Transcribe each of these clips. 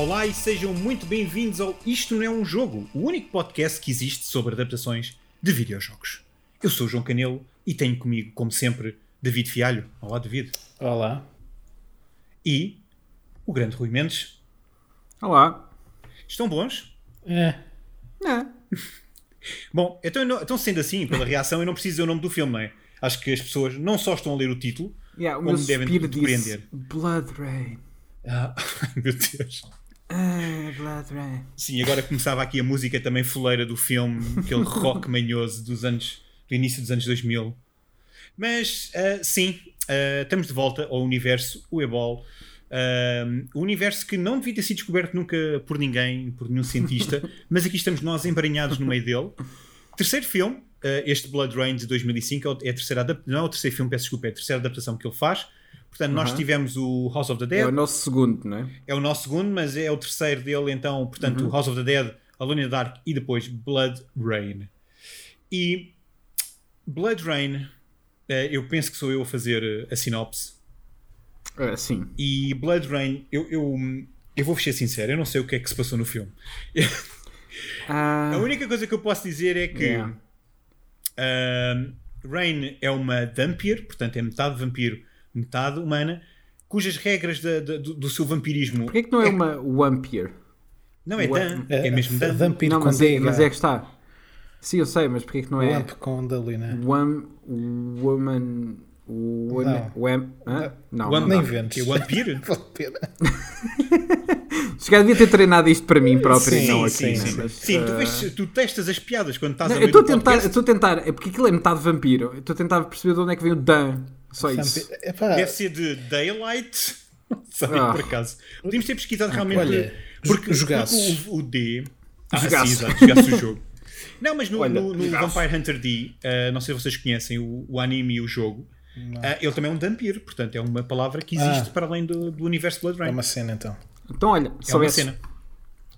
Olá e sejam muito bem-vindos ao Isto Não é um Jogo, o único podcast que existe sobre adaptações de videojogos. Eu sou o João Canelo e tenho comigo, como sempre, David Fialho. Olá, David. Olá. E o grande Rui Mendes. Olá. Estão bons? É. É. Bom, então, não- então sendo assim, pela reação, eu não preciso dizer o nome do filme, não é? Acho que as pessoas não só estão a ler o título, Yeah, o como devem depreender. Blood Rain. Ah, ai meu Deus. Ah, Blood Rain. Sim, agora começava aqui a música também fuleira do filme, aquele rock manhoso dos anos, do início dos anos 2000. Mas, ah, sim, ah, estamos de volta ao universo Uebol. Ah, o universo que não devia ter sido descoberto nunca por ninguém, por nenhum cientista, mas aqui estamos nós embranhados no meio dele. Terceiro filme, ah, este Blood Rain de 2005, é é a terceira não é o terceiro filme, peço desculpa, é a terceira adaptação que ele faz. Portanto, nós Uhum. tivemos o House of the Dead, É o nosso segundo, não é? é o nosso segundo, mas é o terceiro dele, então, portanto, House of the Dead, Alone in the Dark e depois Blood Rain. E Blood Rain, eh, eu penso que sou eu a fazer eh, a sinopse. Ah, sim. E Blood Rain, eu, eu, eu vou ser sincero, eu não sei o que é que se passou no filme. Ah, A única coisa que eu posso dizer é que yeah. ahm, Rain é uma Vampire, portanto é metade vampiro, metade humana, cujas regras da- da- do, do seu vampirismo. Porquê que não é uma Vampire? Não é Dan, é mesmo Dan. Vampiro Não, com mas é, mas é que está. Sim, eu sei, mas porquê que não é Lamp com W, né? Wam, Woman... Não. Wam, hã? Não, Wam- não Nem inventes. É a pena. Se calhar devia ter treinado isto para mim próprio e Sim, não aqui, sim, né? sim. Mas, Sim, tu, ah, vês, tu testas as piadas quando estás Não, a eu ver estou a o tentar, eu estou a tentar, é porque aquilo é metade vampiro. Eu estou a tentar perceber de onde é que vem o Dan. Só isso. Epá, Deve ser de Daylight. Sei, Ah. por acaso. Podíamos ter pesquisado realmente. olha, porque, o, o D. Ah, Jogasses. sim, exato, jogasse o jogo. Não, mas no, Olha, no- no. Vampire Hunter D, ah, não sei se vocês conhecem o, o anime e o jogo. ah, ele também é um vampiro, portanto é uma palavra que existe Ah. para além do, do universo Blood Rain. é uma cena então. Então, olha, É só uma esse. cena.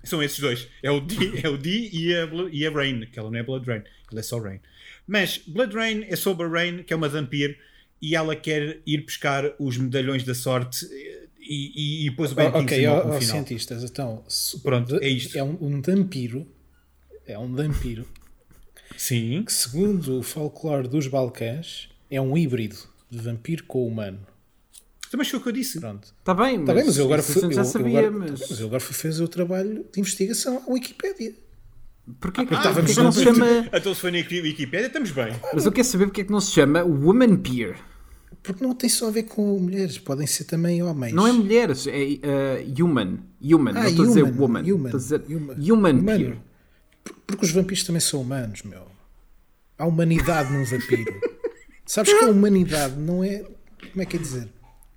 São esses dois. É o D, é o D e, a, e a Rain, que ela não é Blood Rain, ela é só Rain. Mas Blood Rain é sobre a Rain, que é uma vampiro, e ela quer ir buscar os medalhões da sorte eh, e, e, e depois o Ben Oh, ok, Kingsley ó, ó, final. cientistas, então. Pronto, é isto. É um, um vampiro. É um vampiro Sim. que, segundo o folclore dos Balcãs, é um híbrido de vampiro com humano. Então, Mas foi o que eu disse. Pronto. Está bem, mas, Está bem, mas eu agora isso fui. gente já eu- eu sabia, agora, mas... mas eu agora fui fazer o trabalho de investigação à Wikipédia. Porquê que, Ah, que não se chama... Então se foi na Wikipedia, estamos bem. Mas eu quero saber porque é que não se chama Woman Peer. Porque não tem só a ver com mulheres, podem ser também homens. Não é mulheres, é uh, human. Human, Ah, não estou a dizer human, woman. human, estou a dizer human. human. Por- Porque os vampiros também são humanos, meu. Há humanidade num vampiro. Sabes que a humanidade não é. Como é que é dizer?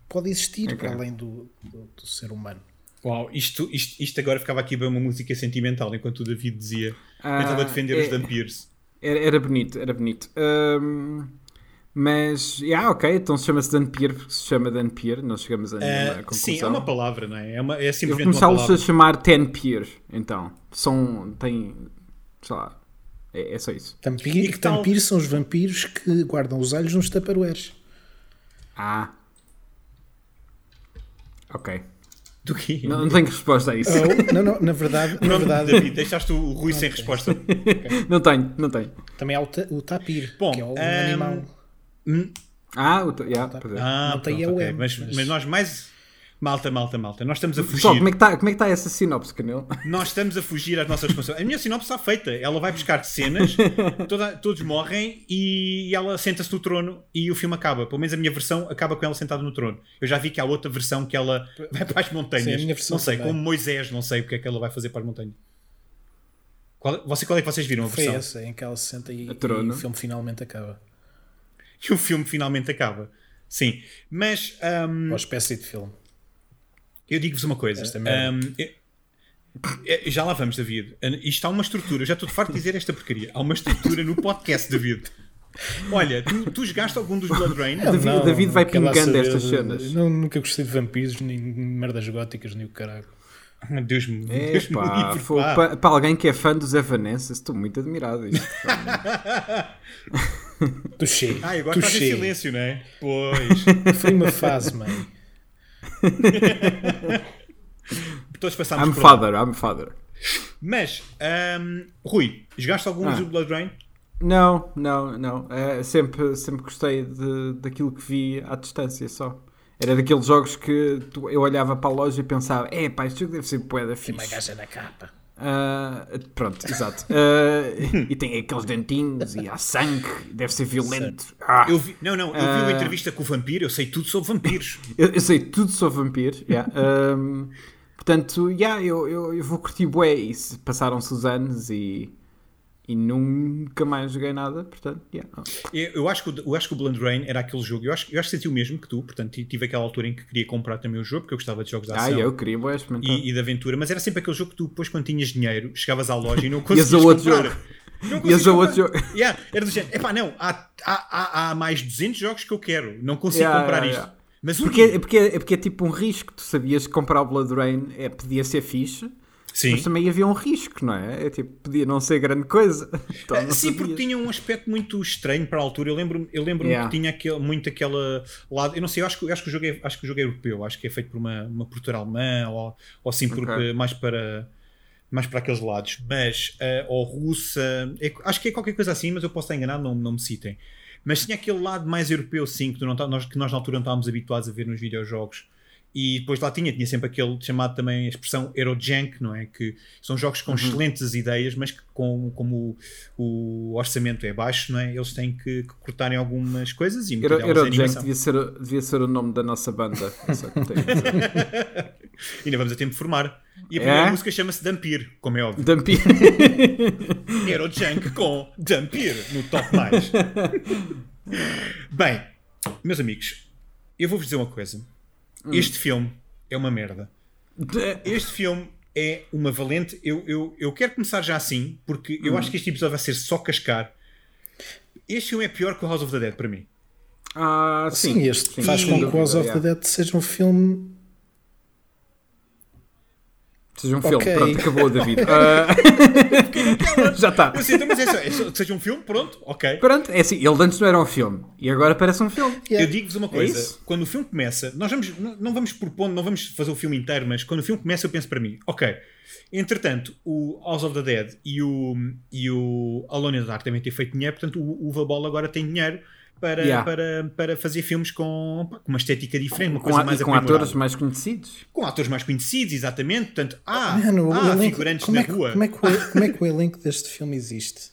Pode existir Ok. para além do, do- do ser humano. Uau, isto, isto, isto agora ficava aqui bem uma música sentimental enquanto o David dizia. Ah, eu estava a defender os é- vampiros. Era, era bonito, era bonito. Ahm, mas, yeah, ok, então chama-se Dan Peer porque se chama Dan Peer, não chegamos a nenhuma Ah, conclusão. sim, é uma palavra, não é? É, uma, é Eu simplesmente uma começá-los a chamar Ten Peer, então. São, tem, sei lá, é, é só isso. E Tampir, que tal- tampir são os vampiros que guardam os olhos nos taparoeiros. Ah. Ok. Do quê? Não, não tenho resposta a isso. Ou, não, não, na verdade, na Pronto, verdade David, deixaste o Rui sem resposta. Não tenho, não tenho. também há o, ta- o tapir, Bom, que é um ahm, animal. Ah, o, yeah, pois é. Ah, pronto, a ok. web, mas, mas- mas nós mais. Malta, malta, malta. Nós estamos a fugir. Pessoal, como é que está é tá essa sinopse, Canelo? Nós estamos a fugir às nossas responsabilidades. A minha sinopse está feita. Ela vai buscar cenas, toda- todos morrem e ela senta-se no trono e o filme acaba. Pelo menos a minha versão acaba com ela sentada no trono. Eu já vi que há outra versão que ela vai para as montanhas. Sim, a minha versão não sei, também. como Moisés, não sei o que é que ela vai fazer para as montanhas. Qual, você, qual é que vocês viram a Foi versão? essa em que ela se senta e, e o filme finalmente acaba. E o filme finalmente acaba. Sim, mas hum, Ou espécie de filme. eu digo-vos uma coisa. Hum, eu- eu- já lá vamos, David. Isto há uma estrutura. Eu já estou farto de dizer esta porcaria. Há uma estrutura no podcast, David. Olha, tu, tu jogaste algum dos Blood Rain? David- David vai quer lá pingando estas de- cenas. Não, nunca gostei de vampiros, nem merdas góticas, nem o caralho. Deus me Deus me Epá, livre, foi- pá. pa- para alguém que é fã dos Evanescence, estou muito admirado. Isto. Touché. Ah, agora estás em Touché. silêncio, não é? Pois. Foi uma fase, mãe. Todos passámos I'm por lá. father, I'm father. Mas, ahm, Rui, jogaste algum Ah. do Blood Rain? Não, não, não. É, sempre, sempre gostei de, daquilo que vi à distância só. Era daqueles jogos que tu- eu olhava para a loja e pensava: é pá, este jogo deve ser poeda Tem uma fixe. gaja na capa. Ah, pronto, exato. Ah, e tem aqueles dentinhos e há sangue, deve ser violento. Ah, Eu vi, não, não, eu vi uma Ah. entrevista com o vampiro, eu sei tudo sobre vampiros. eu, eu sei tudo sobre vampiros. yeah. Ahm, portanto, yeah, eu, eu, eu vou curtir bué. E se- passaram-se os anos e, e nunca mais joguei nada. Portanto, yeah. Eu, eu acho que, o- eu acho que o Blood Rain era aquele jogo, eu acho, eu acho que senti o mesmo que tu, portanto tive aquela altura em que queria comprar também o jogo, porque eu gostava de jogos de Ah, ação eu queria bué experimentar. e, e de aventura, mas era sempre aquele jogo que tu depois quando tinhas dinheiro, chegavas à loja e não Ias conseguias a outro comprar. jogo. Não conseguias a outro jogo. Yeah, era do género, epá, não, há, há, há, há mais 200 jogos que eu quero, não consigo Yeah, comprar yeah, isto. Mas o Porque, é, porque, é, porque é tipo um risco. Tu sabias que comprar o Blood Rain é, podia ser fixe, Sim. mas também havia um risco, não é? É tipo, podia não ser grande coisa. Então, não Sim, porque sabias. tinha um aspecto muito estranho para a altura. Eu lembro-me eu lembro Yeah. que tinha aquele, muito aquela lado. Eu não sei, eu acho, que- eu acho, que o jogo é, acho que o jogo é europeu, acho que é feito por uma, uma produtora alemã ou, ou assim, porque mais para. Mais para aqueles lados, mas eh, ou russa, é- acho que é qualquer coisa assim, mas eu posso estar enganado, não, não me citem. Mas tinha aquele lado mais europeu, sim, que, não tá- nós, que nós na altura não estávamos habituados a ver nos videojogos. E depois lá tinha, tinha sempre aquele chamado também a expressão Eurojank, não é? Que são jogos Uhum. com excelentes ideias, mas que com, como o, o orçamento é baixo, não é? Eles têm que, que cortarem algumas coisas e muitas Era, delas era o Jank, animação. devia ser, devia ser o nome da nossa banda. Ainda vamos a tempo de formar. E a primeira É? música chama-se Dampir, como é óbvio. Dampi- Eurojunk com Dampir no top mais. Bem, meus amigos, eu vou-vos dizer uma coisa. Hum. Este filme é uma merda. Este filme é uma valente. Eu, eu, eu quero começar já assim, porque Hum. eu acho que este episódio vai ser só cascar. Este filme é pior que o House of the Dead para mim. Ah, sim, Sim, este sim, faz com que o House of the Dead seja um filme. Seja um filme, Ok. pronto, acabou, David. Ah, já está. Mas é só, é só- seja um filme, pronto, ok. Pronto, é assim, ele antes não era um filme e agora parece um filme. Yeah. Eu digo-vos uma coisa: isso? quando o filme começa, nós vamos, não não vamos propondo, não vamos fazer o filme inteiro, mas quando o filme começa, eu penso para mim, ok. Entretanto, o House of the Dead e o, e o Alone in the Dark também têm feito dinheiro, portanto, o Uva Ball agora tem dinheiro para, Yeah. para, para fazer filmes com, com uma estética diferente, uma Com, coisa a- mais e com atores mais conhecidos. Com atores mais conhecidos, exatamente. Portanto, ah, Mano, ah elenco- figurantes como, na é que, rua. como, é que o, como é que o elenco deste filme existe?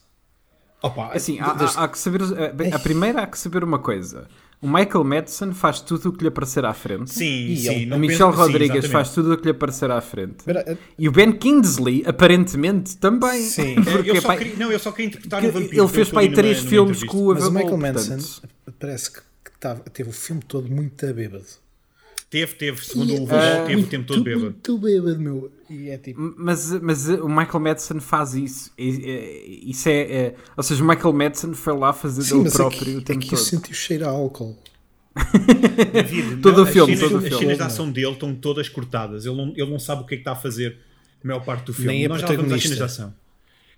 Opa, Assim, há, Deste- há- há que saber. A, bem, a primeira há que saber uma coisa. O Michael Madsen faz tudo o que lhe aparecer à frente. sim, E sim. ele- não A Michelle penso- sim, Rodrigues exatamente. faz tudo o que lhe aparecer à frente. Espera, E o Ben Kingsley, aparentemente, também. Sim. É, Porque, ele, só pá, queria, não, ele só queria interpretar que um vampiro. ele fez para aí eu três numa- numa filmes entrevista. com o Mas o Michael portanto. parece que, que tava- teve o filme todo muito bêbado. Teve, teve, segundo o E- Uva Ball, Ah, teve o tempo todo bêbado. Muito bêbado, meu. E é tipo. Mas, mas o Michael Madsen faz isso. E- e- Isso é, é- Ou seja, o Michael Madsen foi lá fazer Sim, dele mas próprio aqui, o tempo aqui eu todo. senti o cheiro a álcool. David, Todo não, o filme, as cenas, todo o as filme. cenas de ação dele estão todas cortadas. Ele não, ele não sabe o que é que está a fazer a maior parte do filme. Nem a Nós já vamos às cenas de ação.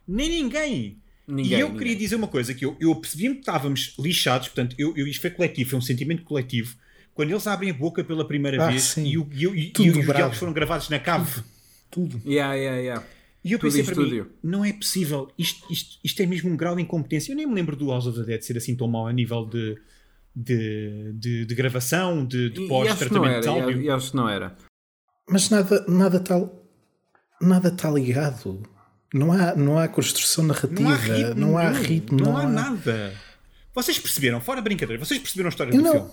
Nem ninguém. Ninguém, e eu ninguém. queria dizer uma coisa, que eu, eu percebi-me que estávamos lixados, portanto, eu, eu, isto foi coletivo, foi um sentimento coletivo. Quando eles abrem a boca pela primeira Ah, vez sim. e, o, e, o- e, e os diálogos foram gravados na cave. Tudo. Yeah, yeah, yeah. E eu Tudo pensei para mim, não é possível, isto, isto, isto é mesmo um grau de incompetência. Eu nem me lembro do House of the Dead ser assim tão mau a nível de, de, de, de gravação, de, de não pós-tratamento de áudio. E acho que não era. Mas nada nada está nada tá ligado. Não há, não há construção narrativa, Não há ritmo, não há, ritmo, não, há nada. Vocês perceberam, fora brincadeira, vocês perceberam a história Eu do não. filme?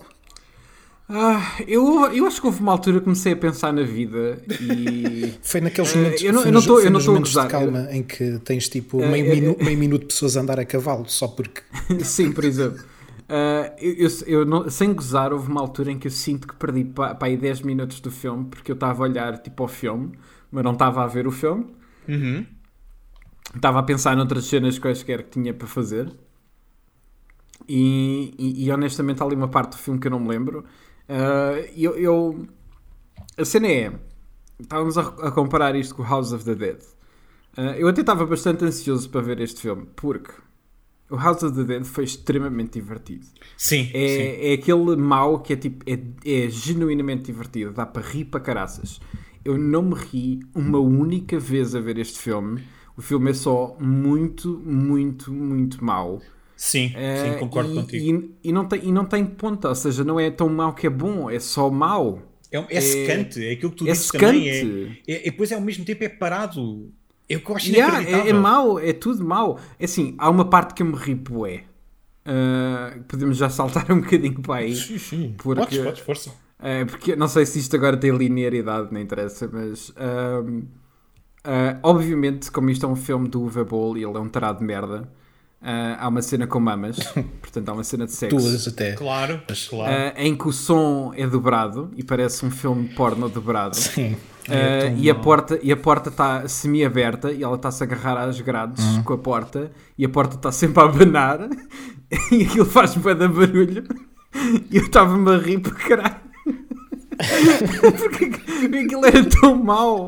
Ah, eu, eu acho que houve uma altura que comecei a pensar na vida e. Foi naqueles Eh, momentos, eu não- eu não tô- foi eu não nos tô momentos de gozar. calma em que tens tipo Eh, meio, eh, minu- meio minuto de pessoas a andar a cavalo só porque Sim, por exemplo. Ah, eu, eu- eu não- sem gozar, houve uma altura em que eu sinto que perdi para aí 10 minutos do filme porque eu estava a olhar tipo ao filme, mas não estava a ver o filme. Uhum. Estava a pensar noutras cenas quaisquer que tinha para fazer. E, e- e, honestamente há ali uma parte do filme que eu não me lembro. Ah, eu, eu- a cena é. Estávamos a, a comparar isto com House of the Dead. Ah, eu até estava bastante ansioso para ver este filme, porque o House of the Dead foi extremamente divertido. Sim, sim. É, é aquele mau que é tipo é, é genuinamente divertido, dá para rir para caraças. eu não me ri uma única vez a ver este filme. O filme é só muito, muito, muito mau. Sim, sim, Eh, concordo e, contigo. E, e não tem, e não tem ponta, ou seja, não é tão mau que é bom, é só mau. É, é secante, é aquilo que tu é dizes também. É, secante. é, e depois, ao mesmo tempo, é parado. É o que eu acho Yeah, é, é mau, é tudo mau. É assim, há uma parte que eu me ri bué. Ah, podemos já saltar um bocadinho para aí. Sim, sim. Porque, Podes, podes, força. é, porque não sei se isto agora tem linearidade, não interessa, mas ah, obviamente, como isto é um filme do Uwe Boll e ele é um tarado de merda, ah, há uma cena com mamas, portanto há uma cena de sexo. Duas até. Claro, claro. ah, em que o som é dobrado e parece um filme porno dobrado. Sim. Uh, É e, a porta, e a porta está semi-aberta e ela está-se a agarrar às grades Uhum. com a porta e a porta está sempre a abanar e aquilo faz bué de barulho e eu estava-me a rir para caralho porque aquilo era tão mau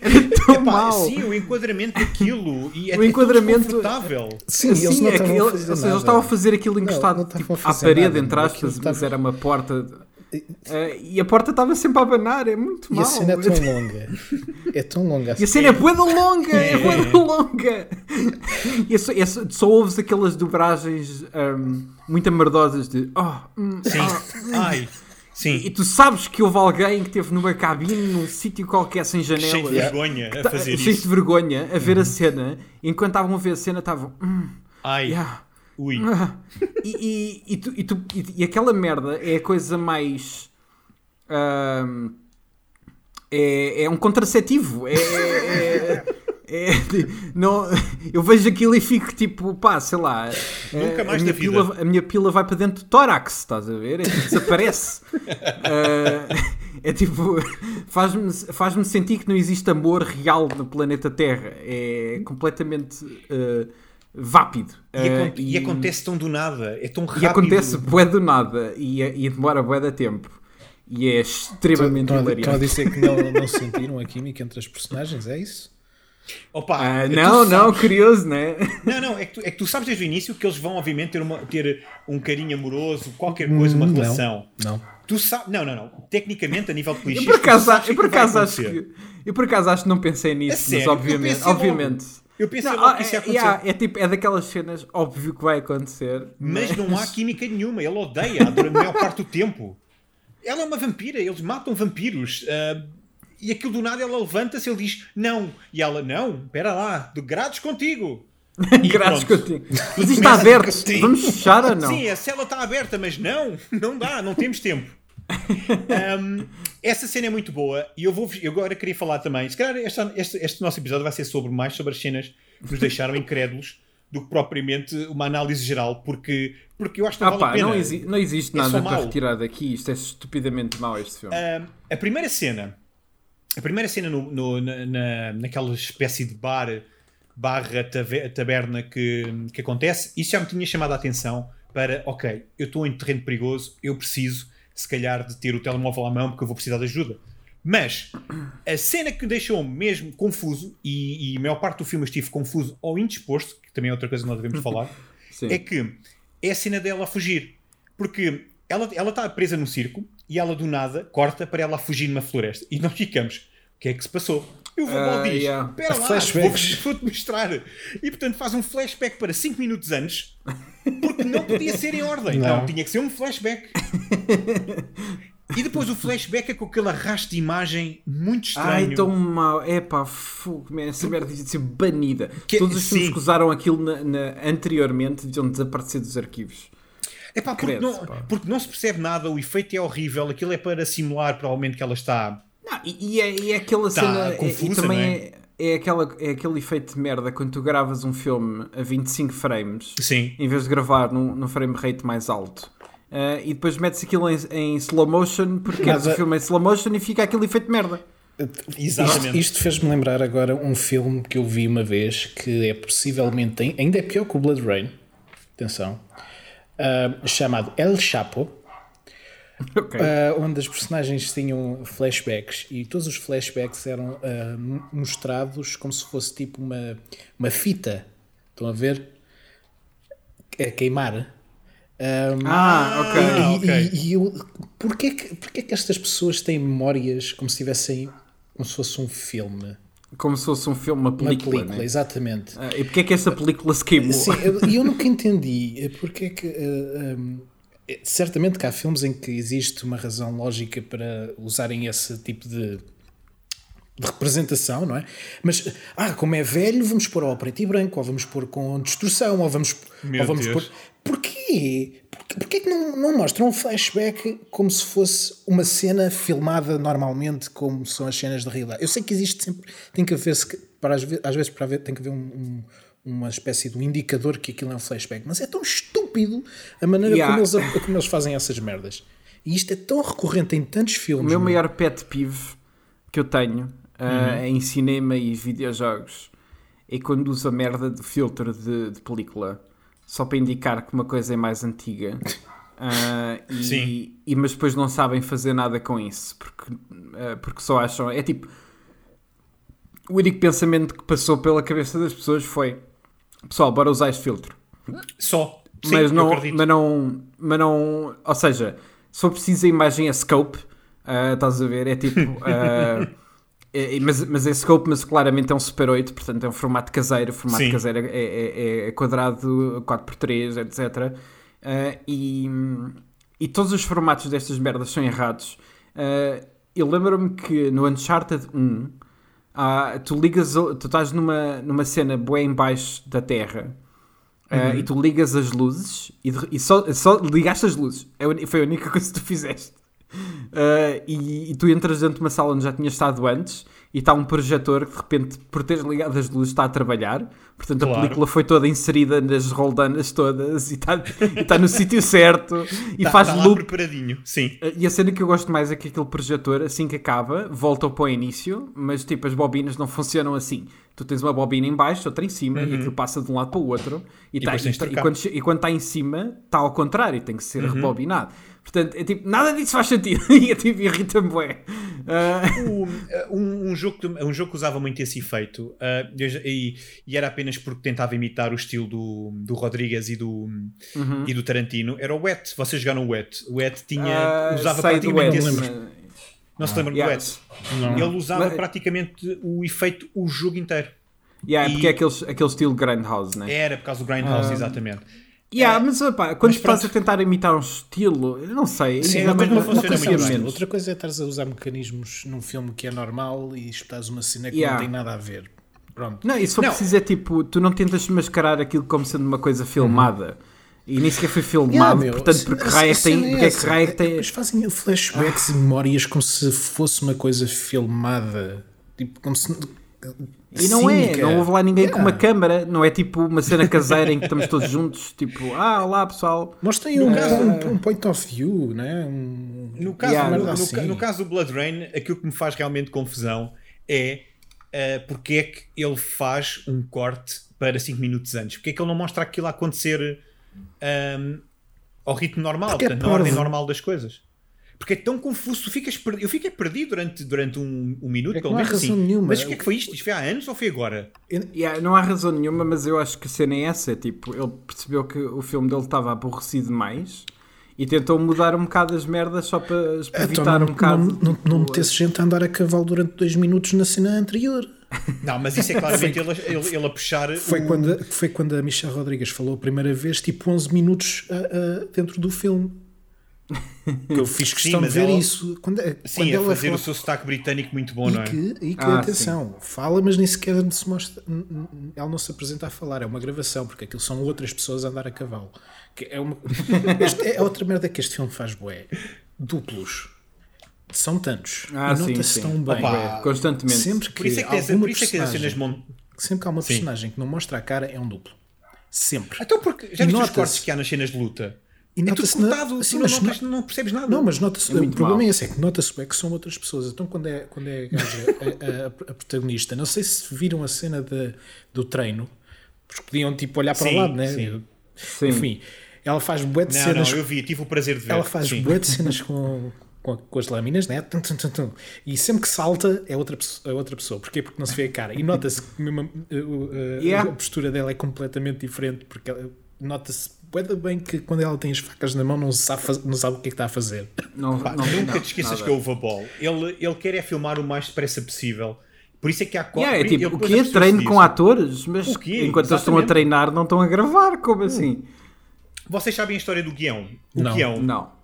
era tão Epá, mau sim, o enquadramento daquilo e é O é enquadramento- confortável. Sim, eles Assim, não é ele- seja, eles estavam a fazer aquilo Não, encostado não estavam tipo, a à parede, nada, entre aspas, mas estava- era uma porta Uh, e a porta estava sempre a abanar, é muito E mau a cena é tão longa. É tão longa. E a cena é bué da longa, é bué da longa. E é só, é só, só ouves aquelas dobragens ahm, muito amardosas de oh, hum, Sim. ah, Ai, e sim. tu sabes que houve alguém que esteve numa cabine, num sítio qualquer sem Cheio de vergonha a tá- fazer cheio isso. de vergonha, a ver a cena, e enquanto estavam a ver a cena estavam. "Hum, Ai, yeah, ui. ah." E, e, e, tu- e tu- e- e aquela merda é a coisa mais. é, é um contraceptivo. É, é- é- não, eu vejo aquilo e fico tipo, pá, sei lá. Nunca a- mais a minha, pila, a minha pila vai para dentro do tórax, estás a ver? É tipo, desaparece. Ah, é tipo, faz-me faz sentir que não existe amor real no planeta Terra. É completamente ah, vápido. E, Ah, acon- e acontece tão do nada, é tão rápido. e acontece bué do nada e, e demora bué da tempo. E é extremamente a- estão a hilariante. dizer que não, não sentiram a química entre as personagens, é isso? Opa, Ah, tu não, não, sabes- curioso, né? Não, não, é que, tu, é que tu sabes desde o início que eles vão, obviamente, ter, uma, ter um carinho amoroso, qualquer coisa, uma Hum, não. relação. Não. Tu sabes. Não, não, não. Tecnicamente, a nível de clichês. Eu por acaso, sabes eu por acaso acho que eu por acaso acho que não pensei nisso, mas Eu obviamente, obviamente. Eu pensei Não, logo ah, que isso ia é, acontecer. yeah, é tipo, é daquelas cenas, óbvio que vai acontecer. Mas não há química nenhuma. Ele odeia durante a maior parte do tempo. Ela é uma vampira, eles matam vampiros. ah, e aquilo do nada ela levanta-se e ele diz não. E ela, não, espera lá, de grados contigo. Pronto. contigo. Mas isto está aberto, vamos fechar ou não? Sim, a cela está aberta, mas não, não dá, não temos tempo. Um, essa cena é muito boa e eu, vou, eu agora queria falar também. Se calhar esta- este, este nosso episódio vai ser sobre mais sobre as cenas que nos deixaram incrédulos do que propriamente uma análise geral, porque, porque eu acho que não Ah vale a pá, pena. não, exi- não existe É nada para retirar daqui. Isto é estupidamente mau este filme. Um, a primeira cena, a primeira cena no, no- na, na- naquela espécie de bar barra taberna que, que acontece, isso já me tinha chamado a atenção para, ok, eu estou em terreno perigoso, eu preciso, se calhar, de ter o telemóvel à mão porque eu vou precisar de ajuda. Mas a cena que me deixou mesmo confuso, e, e a maior parte do filme eu estive confuso ou indisposto, que também é outra coisa que nós devemos falar, é que é a cena dela a fugir. Porque ela ela está presa num circo e ela do nada corta para ela fugir numa floresta. E nós ficamos, o que é que se passou? E o Vovó Ah, diz, yeah. espera lá, Flashbacks. vou- vou-te mostrar. E portanto faz um flashback para 5 minutos antes, porque não podia ser em ordem. Não, Não. tinha que ser um flashback. E depois o flashback é com aquele arrasto de imagem muito Ai, estranho. tão mau. É pá, fogo, essa merda devia de ser banida. Que- Todos os filmes sim. que usaram aquilo na- na- anteriormente deviam desaparecer dos arquivos. Epá, porque, Credo, não, pá. porque não se percebe nada, o efeito é horrível, aquilo é para simular provavelmente que ela está. Não, e, e é, e é aquela Tá cena. confusa, e também não é? é, é, aquela, é aquele efeito de merda quando tu gravas um filme a 25 frames Sim. em vez de gravar num, num frame rate mais alto. Ah, e depois metes aquilo em, em slow motion porque Mas o filme em slow motion e fica aquele efeito de merda. Exatamente. Isto, isto fez-me lembrar agora um filme que eu vi uma vez que é possivelmente, ainda é pior que o Blood Rain, atenção, ah, chamado El Chapo, Ok. ah, onde as personagens tinham flashbacks e todos os flashbacks eram m- mostrados como se fosse tipo uma, uma fita. Estão a ver? A queimar. Ah, ah, ok. E, ok. e- e eu, porquê, que, porquê que estas pessoas têm memórias como se tivessem como se fosse um filme. Como se fosse um filme, uma Uma película. película, né? exatamente. Ah, e porque é que essa película se queimou? Sim, eu- e eu nunca entendi eh, porque é que. eh, um, eh, certamente que há filmes em que existe uma razão lógica para usarem esse tipo de, de representação, não é? Mas, ah, como é velho, vamos pôr ao preto e branco, ou vamos pôr com distorção, ou vamos, Meu ou vamos Deus. pôr. Porquê? Porquê, é que não, não mostram um flashback como se fosse uma cena filmada normalmente, como são as cenas da realidade? Eu sei que existe sempre, tem que haver, para às vezes, para haver, tem que haver um- um- uma espécie de um indicador que aquilo é um flashback, mas é tão estúpido a maneira Yeah. como, eles, como eles fazem essas merdas. E isto é tão recorrente em tantos O filmes. meu meu. maior pet peeve que eu tenho ah, em cinema e videojogos é quando usa merda de filtro de, de película só para indicar que uma coisa é mais antiga. Ah, e, Sim. e- mas depois não sabem fazer nada com isso porque, ah, porque só acham. É tipo. O único pensamento que passou pela cabeça das pessoas foi: Pessoal, bora usar este filtro. Só. Sim, mas, não, mas não. Mas não. Ou seja, se for preciso a imagem a scope, ah, estás a ver? É tipo. ah, é- é- mas, mas é scope, mas claramente é um Super 8, portanto é um formato caseiro. O formato Sim. caseiro é, é- é quadrado, 4x3, etc. Ah, e, e todos os formatos destas merdas são errados. Ah, eu lembro-me que no Uncharted 1, ah, tu ligas, tu estás numa, numa cena bué em baixo da terra. Uh, e tu ligas as luzes e, de- e só, só ligaste as luzes. É foi a única coisa que tu fizeste. Uh, e, e tu entras dentro de uma sala onde já tinhas estado antes e está um projetor que de repente, por teres ligado as luzes, está a trabalhar. Portanto, a Claro. película foi toda inserida nas roldanas todas e está, e está no sítio certo e Tá- faz tá loop preparadinho. Sim. e a cena que eu gosto mais é que aquele projetor, assim que acaba, volta para o início, mas tipo, as bobinas não funcionam assim. Tu tens uma bobina em baixo, outra em cima, e aquilo passa de um lado para o outro. E, e tá- e quando, e quando está em cima, está ao contrário, tem que ser rebobinado. Portanto, é tipo, nada disso faz sentido. e é tipo, irrita-me, bué. Ah, O- um, um jogo que, um jogo que usava muito esse efeito uh, e, e era apenas porque tentava imitar o estilo do, do Rodrigues e do, Uhum. e do Tarantino era o Wet. Vocês jogaram o Wet. O Wet tinha, ah, usava praticamente esse. Não se lembram Yeah. do Wet? Ele usava Mas- praticamente o efeito o jogo inteiro. Yeah, é E- porque é aquele, aquele estilo Grindhouse, né? Era por causa do Grindhouse, exatamente. Yeah, mas opá, quando mas estás pronto. a tentar imitar um estilo, eu não sei. Sim, É, não, mas não, não não funciona muito bem. Outra coisa é estares a usar mecanismos num filme que é normal e espetares uma cena que Yeah. não tem nada a ver. Pronto. Não, e se for Não. preciso é tipo, tu não tentas mascarar aquilo como sendo uma coisa filmada. E nem sequer foi filmado, Yeah, portanto, porque raio é que tem. é Porque é que raio é que tem. Depois fazem flashbacks e memórias como se fosse uma coisa filmada. Tipo, como se. E não é, cínica. não houve lá ninguém com uma Yeah. câmara, não é tipo uma cena caseira em que estamos todos juntos, tipo, ah, olá pessoal. Mostrem um, caso- um, um point of view, né? Um, No caso, Yeah, no, assim. no caso do Blood Rain, aquilo que me faz realmente confusão é uh, porque é que ele faz um corte para 5 minutos antes. Porque é que ele não mostra aquilo a acontecer um, ao ritmo normal, Porque é portanto, na ordem normal das coisas. Porque é tão confuso, tu ficas perdido. Eu fiquei perdido durante, durante um, um minuto, É pelo não há menos razão assim. nenhuma. Mas o que é que foi isto? Isto foi há anos ou foi agora? Yeah, não há razão nenhuma, mas eu acho que a cena é essa, tipo, ele percebeu que o filme dele estava aborrecido demais e tentou mudar um bocado as merdas só para, para Então evitar não, um bocado. não, não, não metesse gente a andar a cavalo durante dois minutos na cena anterior. Não, mas isso é claramente ele, ele, ele a puxar. Foi, o- quando, foi quando a Michelle Rodrigues falou a primeira vez, tipo 11 minutos ah, ah, dentro do filme. Que eu fiz questão de mas ver ela- isso. Quando, Sim, quando a ela fazer fala- o seu sotaque britânico muito bom, não E é? que, e que Ah, atenção, fala, mas nem sequer se mostra. Ela não se apresenta a falar, é uma gravação, porque aquilo são outras pessoas a andar a cavalo. Que é, uma, Este é outra merda que este filme faz, bué. Duplos. São tantos. Ah, e sim, nota-se sim. tão bem. Opa, Constantemente. Sempre que, Por isso é que tem, alguma por isso é personagem, sempre que há uma Sim. personagem que não mostra a cara, é um duplo. Sempre. Então, porque já viste os cortes que há nas cenas de luta? E é tudo nota-se na- cortado, Sim, tu mas não, notas, não percebes nada. Não, mas nota-se. É o problema mau. é esse: é que nota-se é que são outras pessoas. Então, quando é, quando é a, gaja, a, a- a protagonista, não sei se viram a cena de, do treino, porque podiam tipo olhar para Sim, o lado, né? sim. Sim. Enfim, ela faz bué de Não, cenas. não, eu vi, tive o prazer de ver. Ela faz Sim. bué de cenas com, com, com as lâminas, né? Tum, tum, tum, tum. E sempre que salta é outra, pessoa- é outra pessoa. Porquê? Porque não se vê a cara. E nota-se que mesmo, uh, uh, Yeah. a postura dela é completamente diferente, porque ela- nota-se Ainda bem que quando ela tem as facas na mão não sabe, não sabe o que é que está a fazer. Não, Pá, não, nunca não, te esqueças nada. que é o Vabol. Ele, ele quer é filmar o mais depressa possível. Por isso é que há Yeah, é tipo, o que é treino com atores? Mas O quê? enquanto eles estão a Exatamente. treinar não estão a gravar, como assim? Vocês sabem a história do guião? O Não. guião Não.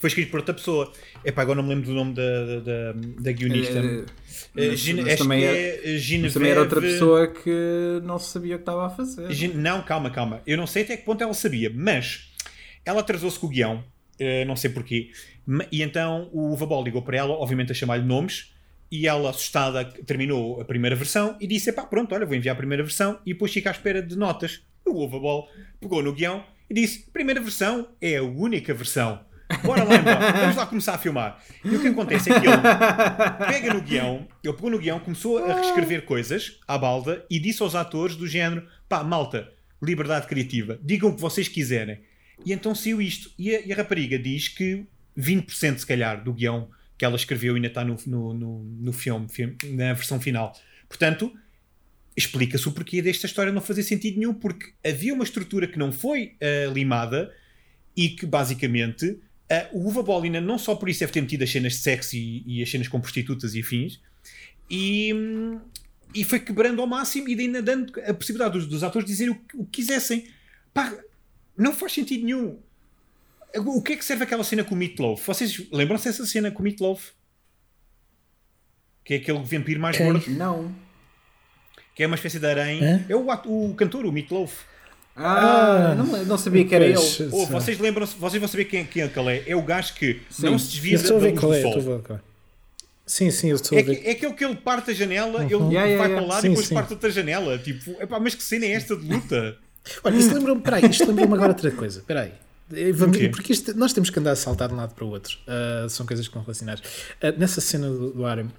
Foi escrito por outra pessoa. Epá, agora não me lembro do nome da, da, da guionista. Eh, mas- Gine- mas também é- é também era outra pessoa que não sabia o que estava a fazer. Gen- Não, calma, calma. Eu não sei até que ponto ela sabia, mas ela atrasou-se com o guião, eh, não sei porquê. E então o Vabol ligou para ela, obviamente a chamar-lhe nomes, e ela, assustada, terminou a primeira versão e disse: pá, pronto, olha, vou enviar a primeira versão e depois fica à espera de notas. O Vabol pegou no guião e disse: primeira versão é a única versão. Bora lá então, vamos lá começar a filmar. E o que acontece é que ele pega no guião, ele pegou no guião, começou a reescrever coisas à balda e disse aos atores do género: pá, malta, liberdade criativa, digam o que vocês quiserem. E então saiu isto. E a, e a rapariga diz que 20% se calhar do guião que ela escreveu ainda está no, no, no, no filme, filme, na versão final. Portanto, explica-se o porquê desta história não fazer sentido nenhum, porque havia uma estrutura que não foi ah, limada e que basicamente ah, o Uva Ball ainda não só por isso deve ter metido as cenas de sexo e, e as cenas com prostitutas e afins, e, e foi quebrando ao máximo e ainda dando a possibilidade dos, dos atores dizerem o, que- o que quisessem. Pá, não faz sentido nenhum. O que é que serve aquela cena com o Meatloaf? Vocês lembram-se dessa cena com o Meatloaf? Que é aquele vampiro mais Quem? gordo, Não. que é uma espécie de aranha. É o, ato- o cantor, o Meatloaf. Ah, não, não sabia que era ele. Sim. vocês lembram-se, vocês vão saber quem, quem é que ele é. É o gajo que Sim. não se desvia da luz qual do é. sol. É. Sim, sim, eu estou É, a ver. que, é aquele que ele parte a janela, ele Uhum. Yeah, yeah, vai yeah. para o lado Sim, e depois sim. parte outra janela. Tipo, epá, mas que cena é esta de luta? Olha, isto lembra-me, peraí, isto lembra-me agora outra coisa. Peraí. Eh, Vamos, porque isto- nós temos que andar a saltar de um lado para o outro. Ah, são coisas que estão relacionadas. Ah, nessa cena do, do Arem,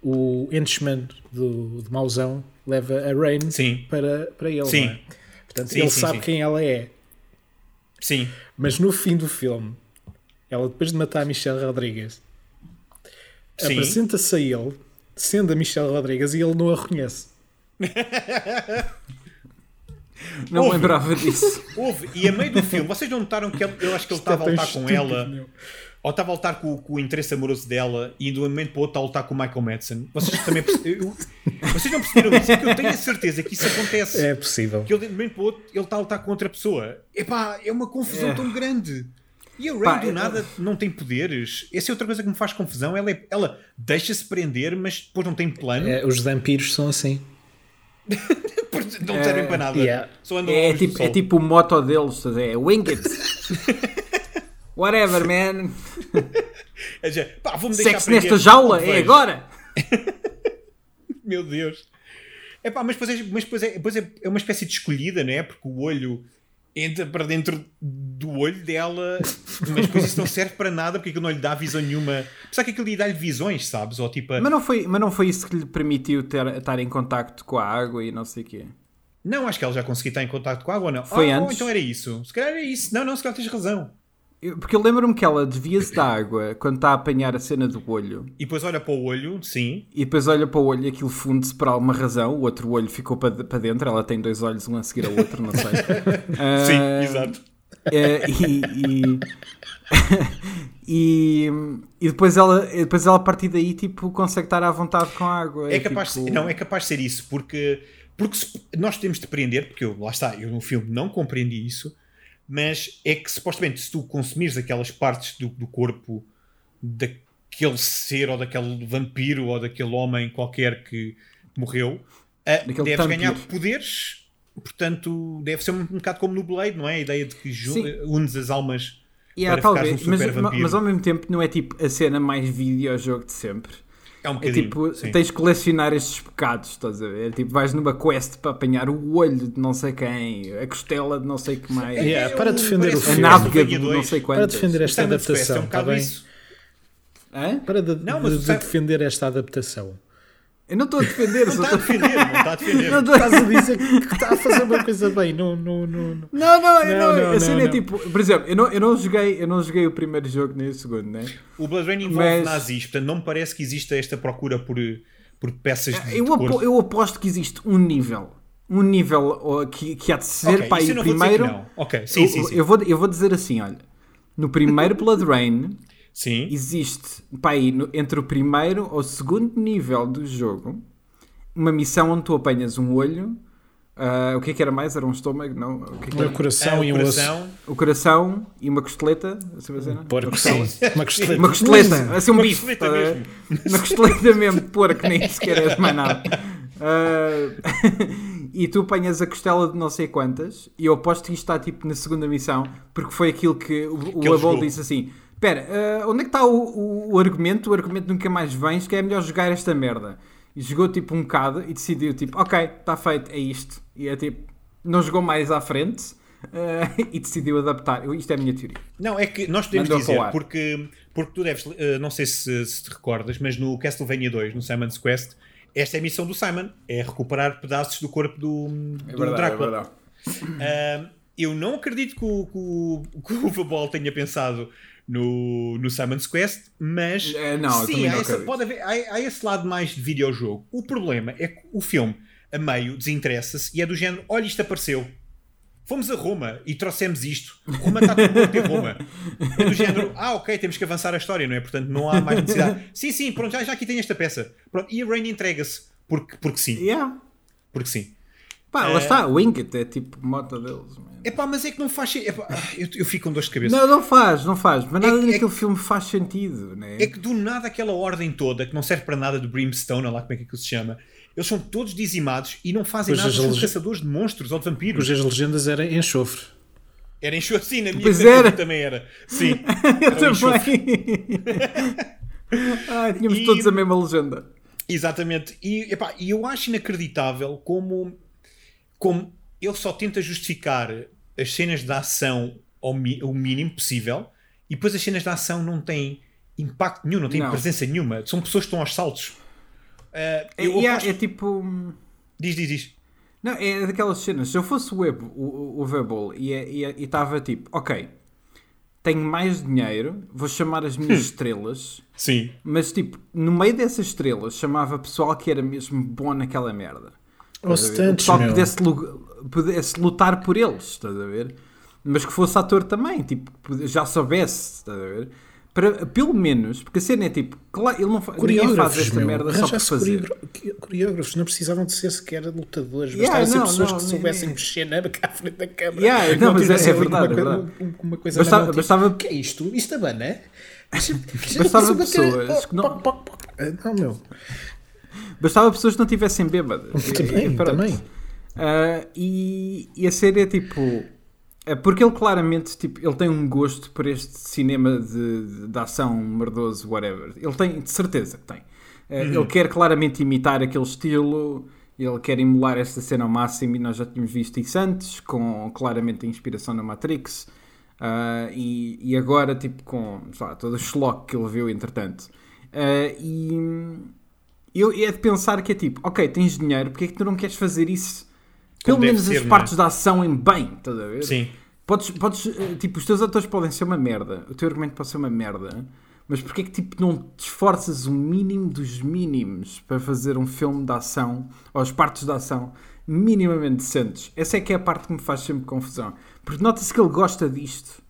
o henchman do, do mauzão leva a Rain Sim. para, para ele. Sim. não é? Portanto, Sim, ele sim, sabe sim. quem ela é. Sim. Mas no fim do filme, ela depois de matar a Michelle Rodrigues, apresenta-se a ele, sendo a Michelle Rodrigues, e ele não a reconhece. Não Houve. lembrava disso. Houve, e a meio do filme, vocês não notaram que ele, eu acho que ele Isto é estava a lutar com ela, meu. Ou estava a lutar com, com o interesse amoroso dela, e de um momento para o outro está a lutar com o Michael Madsen. Vocês também eu- vocês não perceberam isso, porque eu tenho a certeza que isso acontece. É possível. Que ele de um momento para o outro ele está a lutar com outra pessoa. Epá, é uma confusão É. tão grande. E a Ray Pá, do eu- nada não tem poderes. Essa é outra coisa que me faz confusão. Ela, é- ela deixa-se prender, mas depois não tem plano. É, os vampiros são assim. Não servem para nada. yeah. Só andam É tipo, é tipo o moto deles, é wing it. Whatever, man. É dizer, pá, vou-me deixar Sexo nesta jaula, é agora. Meu Deus. Epá, mas depois, é, mas depois, é, depois é, é uma espécie de escolhida, não é? Porque o olho entra para dentro do olho dela, mas depois isso não serve para nada porque aquilo não lhe dá visão nenhuma. Apesar que aquilo lhe dá-lhe visões, sabes? Ou tipo, a- Mas não, foi, mas não foi isso que lhe permitiu ter, estar em contacto com a água e não sei o quê. não, acho que ela já conseguiu estar em contato com a água não. Foi ou antes? então era isso. Se calhar era isso. Não, não, se calhar tens razão. Eu- porque eu lembro-me que ela desvia-se da água quando está a apanhar a cena do olho E depois olha para o olho, sim. e depois olha para o olho e aquilo funde-se por alguma razão. O outro olho ficou para, para dentro. Ela tem dois olhos, um a seguir ao outro, não sei. Sim, Ah, exato. É, e, e, e, e depois ela, depois ela a partir daí tipo, consegue estar à vontade com a água. É capaz, tipo, não, é capaz de ser isso, porque, porque se- nós temos de prender, porque eu, lá está, eu no filme não compreendi isso, mas é que supostamente se tu consumires aquelas partes do, do corpo daquele ser ou daquele vampiro ou daquele homem qualquer que morreu, Daquele deves tampir. ganhar poderes. Portanto, deve ser um, um bocado como no Blade, não é? A ideia de que unes as almas Yeah, para talvez, um mas, super vampiro. mas ao mesmo tempo não é tipo a cena mais videojogo de sempre. É um É bocadinho. tipo, sim. tens de colecionar estes pecados, estás a ver? É tipo, vais numa quest para apanhar o olho de não sei quem, a costela de não sei que mais, Yeah, É para um- defender o a filme. nádega Castlevania de não 2. sei Para quantas. defender esta adaptação, é está bem? Hã? Para de, Não, mas de- o de sabe- defender esta adaptação. Eu não estou a defender, Não está a defender, não está a defender. não estou- Estás a dizer que está a fazer uma coisa bem. Não, não, não, não. Não, não, eu Não, não, não, a cena não, é não. tipo, por exemplo, eu não, eu não joguei, eu não joguei o primeiro jogo nem o segundo, né? O Blood Rain envolve Mas- nazis, portanto não me parece que exista esta procura por, por peças de, Eu, de apo- eu aposto que existe um nível um nível que, que há de ser Ok, para isso aí eu não vou dizer primeiro. que não. Ok, sim, eu, sim, sim. Eu, vou, eu vou dizer assim: olha, no primeiro Blood Rain Sim. existe para aí, no- entre o primeiro ou o segundo nível do jogo uma missão onde tu apanhas um olho. ah, o que é que era mais? Era um estômago? Não. O que é que O era? coração Ah, e o um osso. coração. O coração e uma costeleta. assim não? Porco, Uma sim. Uma costeleta. Uma costeleta, assim um Uma bife. costeleta tá mesmo. Uma costeleta mesmo de porco, nem sequer és mais nada. Ah, e tu apanhas a costela de não sei quantas, e eu aposto que isto está tipo na segunda missão, porque foi aquilo que o, o ele Abol disse assim: Espera, ah, onde é que está o, o- o argumento? O argumento nunca mais vens, que é melhor jogar esta merda. E jogou tipo um bocado e decidiu tipo: Ok, está feito, é isto. E é tipo, não jogou mais à frente. ah, e decidiu adaptar. Eu- Isto é a minha teoria. Não, é que nós podemos Mandou dizer, porque, porque tu deves, eh, não sei se, se te recordas, mas no Castlevania 2, no Simon's Quest, esta é a missão do Simon, é recuperar pedaços do corpo do, do Drácula. Ah, eu não acredito que o, que o, que o Vabol tenha pensado no, no Simon's Quest, mas É, não, sim, há, essa- pode haver, há, há esse lado mais de videojogo. O problema é que o filme, a meio, desinteressa-se e é do género: olha, isto apareceu. Fomos a Roma e trouxemos isto. Roma está tudo morto em Roma. É do género, ah, ok, temos que avançar a história, não é? Portanto, não há mais necessidade. sim, sim, pronto, já, já aqui tem esta peça. Pronto, e a Rain entrega-se. Porque, porque sim. Yeah. Porque sim. Pá, É. lá está, o Ingot é tipo moto deles. man. Epá, mas é que não faz sentido. Ah, Eu, eu fico com dor de cabeça. Não, não faz, não faz. Mas nada que- é naquele filme faz sentido, né? É que do nada aquela ordem toda, que não serve para nada do Brimstone, ou lá como é que aquilo se chama, eles são todos dizimados e não fazem Pois nada, as lege- caçadores de monstros ou de vampiros. Cujas legendas eram enxofre. Era enxofre, sim, na minha Pois era. também era. Sim, Eu era também. ah, tínhamos E- todos a mesma legenda. Exatamente. E, epá, e eu acho inacreditável como, como ele só tenta justificar as cenas de ação ao mi- mínimo possível e depois as cenas de ação não têm impacto nenhum, não têm Não. presença nenhuma. São pessoas que estão aos saltos. É, eu yeah, aposto- é tipo. Diz, diz, diz. Não, é daquelas cenas. Se eu fosse o Web, o, o Webble e estava tipo, ok, tenho mais dinheiro, vou chamar as minhas estrelas, Sim. mas tipo, no meio dessas estrelas chamava pessoal que era mesmo bom naquela merda. A ver? O pudesse, pudesse lutar por eles, estás a ver? Mas que fosse ator também, tipo, que já soubesse, estás a ver? Para, pelo menos, porque a cena é tipo, claro, ele não ninguém faz Coreógrafos, esta meu. merda só Arranjasse fazer. coreógrafo- coreógrafos. Não precisavam de ser sequer lutadores. Yeah, Bastavam ser não, pessoas não, que nem- soubessem mexer na à frente da câmara. Yeah, não, mas é- tivessem é ali verdade, uma, é verdade. uma- uma coisa Bastava- na mão, tipo, bastava- O que é isto? Isto é banana? Bastava pessoas que não-. Ah, Não, meu. Bastava pessoas que não tivessem bêbadas. Também, E- também. Ah, e, e a série é tipo. É porque ele claramente tipo, ele tem um gosto por este cinema de, de, de ação merdoso, whatever. Ele tem, de certeza que tem. Ah, Ele quer claramente imitar aquele estilo, ele quer emular esta cena ao máximo e nós já tínhamos visto isso antes, com claramente a inspiração na Matrix. Ah, e, e agora, tipo, com sei lá, todo o schlock que ele viu, entretanto. E eu, é de pensar que é tipo, ok, tens dinheiro, porque é que tu não queres fazer isso? Pelo menos ser, as é? partes da ação em bem, estás a ver? Sim. Podes, podes, eh, tipo, os teus atores podem ser uma merda, o teu argumento pode ser uma merda, mas porque é que tipo, não te esforças o mínimo dos mínimos para fazer um filme de ação, ou as partes da ação, minimamente decentes? Essa é que é a parte que me faz sempre confusão. Porque nota-se que ele gosta disto.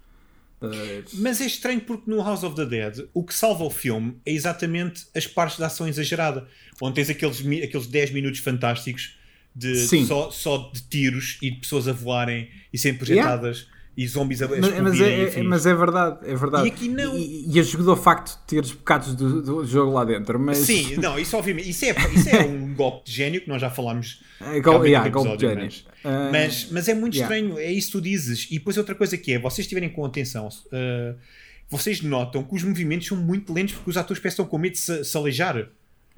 Mas é estranho porque no House of the Dead o que salva o filme é exatamente as partes da ação exagerada. Onde tens aqueles, aqueles 10 minutos fantásticos de só, só de tiros e de pessoas a voarem e serem projetadas e zombies a, Mas, mas é, e é- mas é verdade, é verdade. E aqui não. E, e ajuda o facto de teres bocados do, do jogo lá dentro. Mas... Sim, não, isso obviamente. Isso é, isso é um golpe de gênio que nós já falámos. É gol- yeah, no golpe de gênio. Mas, Ah, mas, mas é muito yeah. estranho, é isso que tu dizes. E depois outra coisa que é, vocês estiverem com atenção, ah, vocês notam que os movimentos são muito lentos porque os atores parecem com medo de se, se aleijar.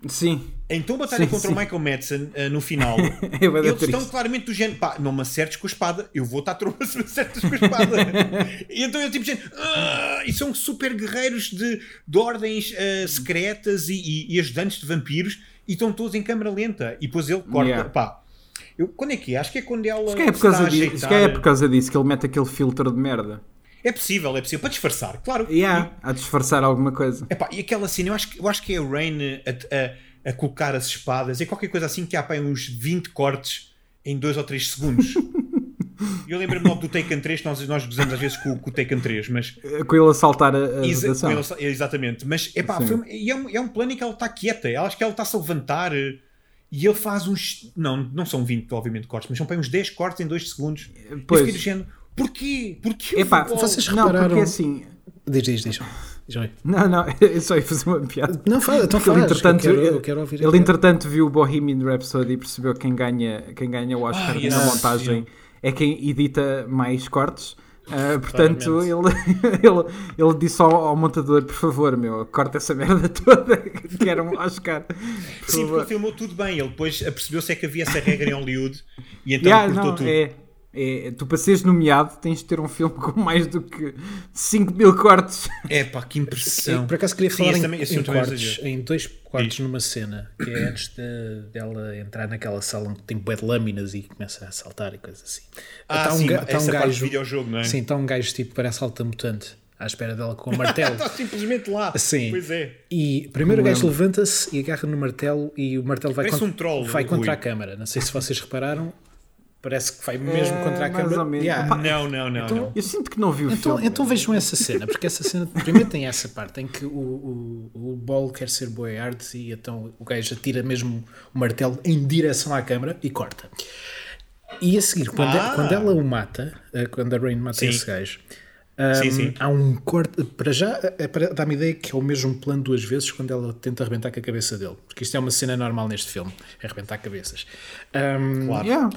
Sim, Então a batalha Sim, contra sim. o Michael Madsen ah, no final, É eles estão claramente do género, pá, não me acertes com a espada, eu vou estar tromba se me acertas com a espada. e então eu tipo, género, "Ah!" e são super guerreiros de, de ordens ah, secretas e, e, e ajudantes de vampiros e estão todos em câmera lenta. E depois ele corta, Yeah. pá. Eu, quando é que é? Acho que é quando ela se calhar é por causa disso, ajeitar. é por causa disso que ele mete aquele filtro de merda. É possível, é possível, para disfarçar, claro. Yeah, a disfarçar alguma coisa. Epá, e aquela cena, eu acho, que- eu acho que é a Rain a, a- a colocar as espadas, é qualquer coisa assim que há pá, uns 20 cortes em 2 ou 3 segundos. Eu lembro-me logo do Taken 3, nós, nós gozamos às vezes com, com o Taken 3, mas Com ele a saltar a, a Exa- ele- exatamente, mas epá, foi, e é, um, é um plano em que ela está quieta, eu acho que ela está-se a levantar eh, e ele faz uns. Não, não são 20, obviamente, cortes, mas são para uns 10 cortes em 2 segundos. Pois. Eu fiquei do género, porquê? Porquê? Epá, futebol? vocês não, repararam- porque assim... Diz, diz, diz. Não, não, eu só ia fazer uma piada. Não, fala, então Porque ele, faz, entretanto, eu quero, ele, eu quero ouvir. ele, entretanto viu o Bohemian Rhapsody e percebeu que quem ganha, quem ganha o Oscar Ah, na esse montagem é quem edita mais cortes. Ah, portanto, ele, ele, ele disse ao, ao montador: Por favor, meu, corta essa merda toda. Quero um Oscar. Por Sim, porque ele favor. filmou tudo bem, ele depois apercebeu-se é que havia essa regra em Hollywood e então Yeah, cortou não, tudo. é, é, tu para seres nomeado tens de ter um filme com mais do que 5 mil cortes. É pá, que impressão. Eu, por acaso queria Sim, falar esse em, também- em cortes, em dois cortes numa cena, que é antes de, dela entrar naquela sala onde tem bué de lâminas e começa a saltar e coisas assim. Ah, Tá um sim, tá um essa parte gajo- do videojogo, não é? Sim, está um gajo tipo, parece alta-mutante, à espera dela com o martelo. Está simplesmente lá. Sim. Pois é. E primeiro o gajo levanta-se e agarra no martelo e o martelo vai, contra, um troll, vai contra a câmara. Não sei se vocês repararam, parece que vai mesmo É, contra a câmara. Yeah. Opa, Não, não, não, não. Eu sinto que não vi o Então, filme. então vejam essa cena, porque essa cena primeiro tem essa parte em que o, o, o Ball quer ser boiard e então o gajo atira mesmo o martelo em direção à câmara e corta. E a seguir, quando, Ah. quando ela o mata, eh, quando a Rain mata Sim. esse gajo, Sim, hum, sim. há um corte. Para já, eh, para- dá-me ideia que é o mesmo plano duas vezes quando ela tenta arrebentar com a cabeça dele. Porque isto é uma cena normal neste filme: é arrebentar cabeças. Hum, Claro. Yeah.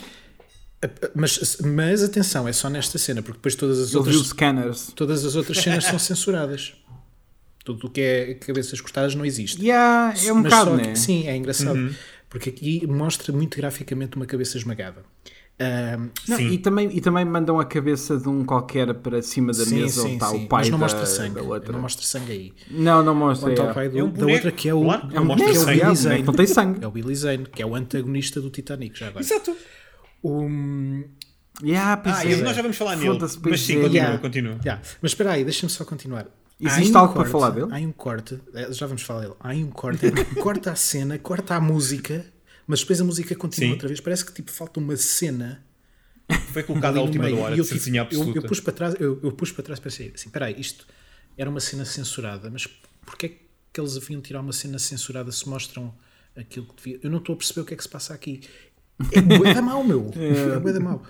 Mas, mas atenção, é só nesta cena, porque depois todas as Ele outras scanners. todas as outras cenas são censuradas. Tudo o que é cabeças cortadas não existe. Yeah, é um Mas bocado, né? que- Sim, é engraçado. Uhum. Porque aqui mostra muito graficamente uma cabeça esmagada. Ahm, Não, Sim. e, também, e também mandam a cabeça de um qualquer para cima da sim, mesa sim, onde está sim. o pai Mas não da, mostra sangue. da outra. Não mostra sangue aí. Não, não mostra. Onde é. o pai do- É um da outra que é o, claro, É um boneco, sangue. é um Billy Zane. boneco, não tem sangue. É o Billy Zane, que é o antagonista do Titanic, já agora. Exato. Um, Yeah, Ah, é. nós já vamos falar nele. Mas sim, é. continua, Yeah. continua. já. Mas espera aí, deixa-me só continuar. Existe aí algo para falar dele? Há um corte, eh, já vamos falar dele. Há um corte, em que corta a cena, corta a música, mas depois a música continua Sim. outra vez. Parece que tipo falta uma cena Foi colocado à última hora, eu, tipo, eu, eu pus para trás, eu, eu pus para trás e pensei assim, espera aí, isto era uma cena censurada, mas porquê é que eles haviam tirar uma cena censurada se mostram aquilo que devia... Eu não estou a perceber o que é que se passa aqui. É bué da mau, meu. É bué da mau.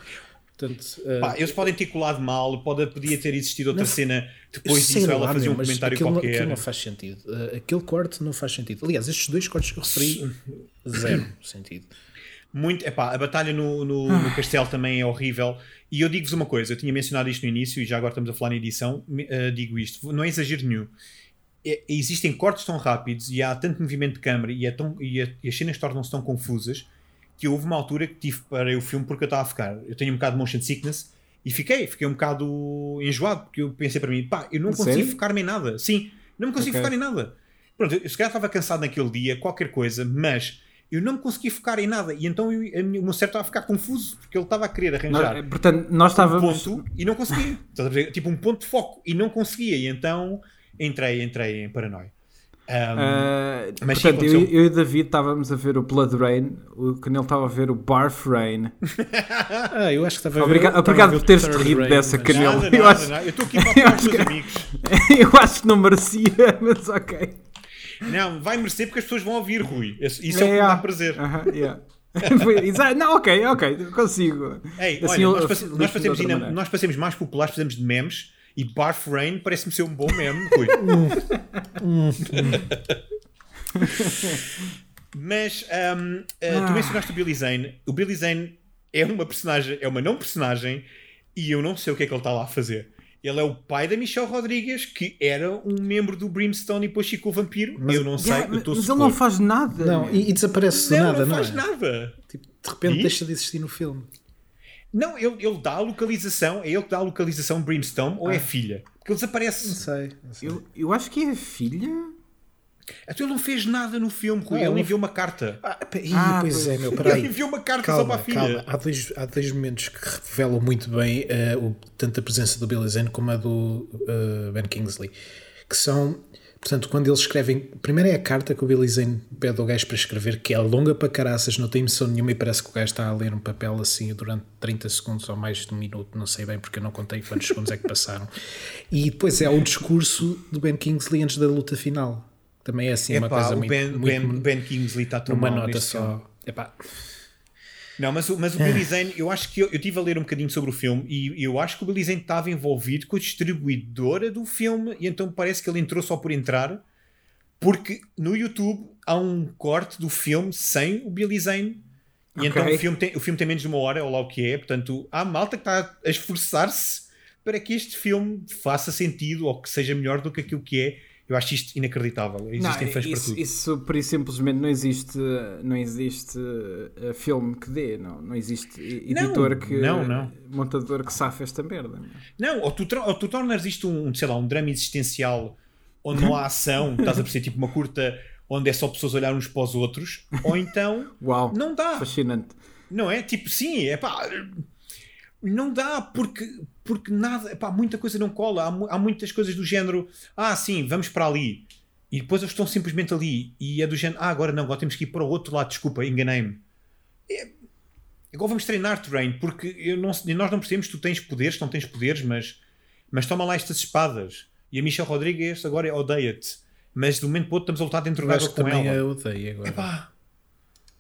Portanto, eh, Pá, eles podem ter colado mal, pode, podia ter existido outra cena depois disso, ela lá, fazer meu, um comentário aquilo, não- qualquer. aquilo não faz sentido. Uh, aquele corte não faz sentido. Aliás, estes dois cortes que eu referi, zero sentido. Muito, epá, a batalha no, no, no castelo também é horrível. E eu digo-vos uma coisa: eu tinha mencionado isto no início e já agora estamos a falar na edição. eh, digo isto, não é exagero nenhum. É- existem cortes tão rápidos e há tanto movimento de câmara e, é tão, e, a- e as cenas tornam-se tão confusas que houve uma altura que tive para o filme porque eu estava a ficar. Eu tenho um bocado de motion sickness e fiquei, fiquei um bocado enjoado porque eu pensei para mim, pá, eu não consigo Sério? focar-me em nada. Sim, não me consigo Ok. focar em nada. Pronto, eu se calhar estava cansado naquele dia, qualquer coisa, mas eu não me consegui focar em nada. E então eu, a minha- o meu cérebro estava a ficar confuso porque ele estava a querer arranjar Nós- portanto, nós um estávamos. ponto e não conseguia. Tipo um ponto de foco e não conseguia. E então entrei, entrei em paranoia. Um, ah, Mas sim, portanto, eu, aconteceu. eu e o David estávamos a ver o Blood Rain, o ele estava a ver o Barf Rain. Ah, eu acho que estava a ver- Obrigado, obrigado por teres Third rido dessa, mas- Canelo. nada, eu nada, acho- nada. Eu estou aqui para falar com os meus amigos. eu acho que não merecia, mas ok. Não, vai merecer porque as pessoas vão ouvir, Rui. Isso isso é, o que me dá prazer. Aham, yeah. Foi- Exato. não, ok, ok, consigo. Ei, Assim, olha, nós, passe- nós fazemos, ainda- nós passemos mais populares, fazemos de memes e Barf Rain parece-me ser um bom meme, Rui. Mas hum, uh, tu mencionaste o Billy Zane. O Billy Zane é uma personagem, é uma não personagem e eu não sei o que é que ele está lá a fazer. Ele é o pai da Michelle Rodrigues, que era um membro do Brimstone e depois ficou vampiro. eu não sei, Yeah, eu estou mas ele não faz nada. Não, e, e desaparece do Não, nada, não não, faz é? nada. Tipo, de repente E? deixa de existir no filme. Não, ele, ele dá a localização, é ele que dá a localização Brimstone ou é a filha? Porque ele Não desaparece. sei. Não sei. Eu, eu acho que é a filha. Então ele não fez nada no filme, Rui. Ah, ele ele- enviou uma carta. Ah, Ah, pois pois. é, meu, Ele peraí. enviou uma carta só para Calma, a filha. calma. Há dois, há dois momentos que revelam muito bem eh, o, tanto a presença do Billy Zane como a do eh, Ben Kingsley. Que são, Portanto, quando eles escrevem. Primeiro é a carta que o Billy Zane pede ao gajo para escrever, que é longa para caraças, não tem emoção nenhuma e parece que o gajo está a ler um papel assim durante 30 segundos ou mais de um minuto, não sei bem porque eu não contei quantos segundos é que passaram. E depois é o discurso do Ben Kingsley antes da luta final. Também é assim uma Epá, coisa o muito. ben, muito- ben, ben Kingsley está tão uma nota neste filme. só. Epá, Não, mas, o- mas o Billy Zane, eu acho que eu, eu tive a ler um bocadinho sobre o filme e eu acho que o Billy Zane estava envolvido com a distribuidora do filme e então parece que ele entrou só por entrar porque no YouTube há um corte do filme sem o Billy Zane e Ok. então o filme, tem, o filme tem menos de uma hora, ou lá o que é, portanto há malta que está a esforçar-se para que este filme faça sentido ou que seja melhor do que aquilo que é. Eu acho isto inacreditável. Existem Não, fãs para isso, tudo. isso por e simplesmente não existe, não existe uh, filme que dê, não, não existe e- Não, editor que não, não. montador que safa esta merda. Não, ou tu, ou tu tornas isto um, sei lá, um drama existencial onde não há ação, estás a perceber, tipo uma curta onde é só pessoas olhar uns para os outros, ou então Uau, não dá, fascinante. não é? Tipo, sim, é pá, não dá porque, porque nada, pá, muita coisa não cola, há, há muitas coisas do género, ah, sim, vamos para ali, e depois eles estão simplesmente ali, e é do género, ah, agora não, agora temos que ir para o outro lado, desculpa, enganei-me. É- Agora vamos treinar terreno, porque eu não, nós não percebemos tu tens poderes, se não tens poderes, mas, mas toma lá estas espadas. E a Michelle Rodrigues agora é odeia-te. Mas de um momento para o outro estamos a lutar dentro eu da água com também ela. eu odeio agora. Epá.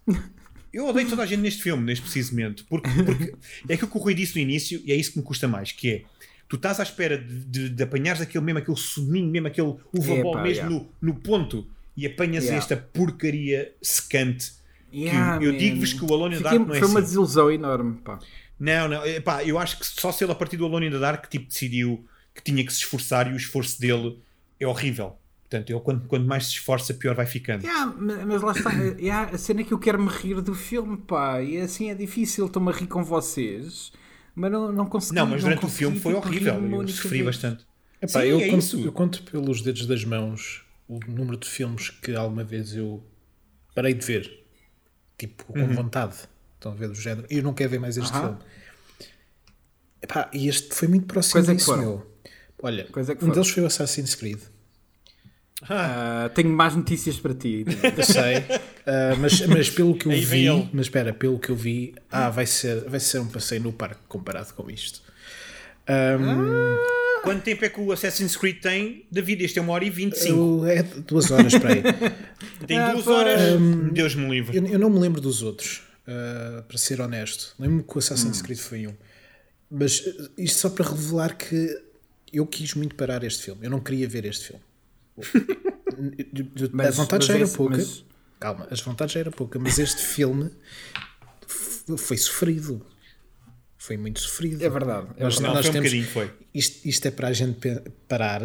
Eu odeio toda a gente neste filme, neste preciso momento. Porque, porque é aquilo que o Rui disse no início e é isso que me custa mais, que é tu estás à espera de, de, de apanhares aquele mesmo, aquele soninho, mesmo aquele uva mesmo yeah. no, no ponto e apanhas Yeah. esta porcaria secante. Yeah, eu man. digo-vos que o Alone in the Dark não é Foi uma assim. desilusão enorme, pá. Não, não, epá, eu acho que só se ele a partir do Alone in the Dark tipo, decidiu que tinha que se esforçar e o esforço dele é horrível. Portanto, ele quanto, quanto mais se esforça, pior vai ficando. Yeah, ma- mas lá está, yeah, a cena é que eu quero me rir do filme, pá, e assim é difícil, estou-me a rir com vocês, mas não, não consegui. Não, mas durante o consegui, filme foi tipo, horrível. Eu sofri vez. bastante. Epá, Sim, eu, é conto, isso. eu conto pelos dedos das mãos o número de filmes que alguma vez eu parei de ver, tipo, com Uhum. vontade. Estão a ver do género. Eu não quero ver mais este Aham. filme. Epá, e este foi muito próximo é que disso, foram? meu. Olha, Quais é que um deles foi o Assassin's Creed. Ah, tenho mais notícias para ti. Eu sei, ah, mas, mas pelo que eu vi, ele. mas espera, pelo que eu vi, ah, vai ser, vai ser um passeio no parque comparado com isto. Ahm, Quanto tempo é que o Assassin's Creed tem? David, este é uma hora e 25. eu- é duas horas para aí. Tem Ah, duas pá. horas. Deus me livre. Eu, eu não me lembro dos outros, ah, para ser honesto. Lembro-me que o Assassin's Hum. Creed foi um. Mas ah, isto só para revelar que eu quis muito parar este filme. Eu não queria ver este filme. Mas- a vontade mas já era esse- pouca. mas- Calma, as vontades já era pouca, mas este filme foi sofrido. Foi muito sofrido. É verdade. É Nós- verdade. Não, nós foi um temos- bocadinho, foi. Isto, isto é para a gente parar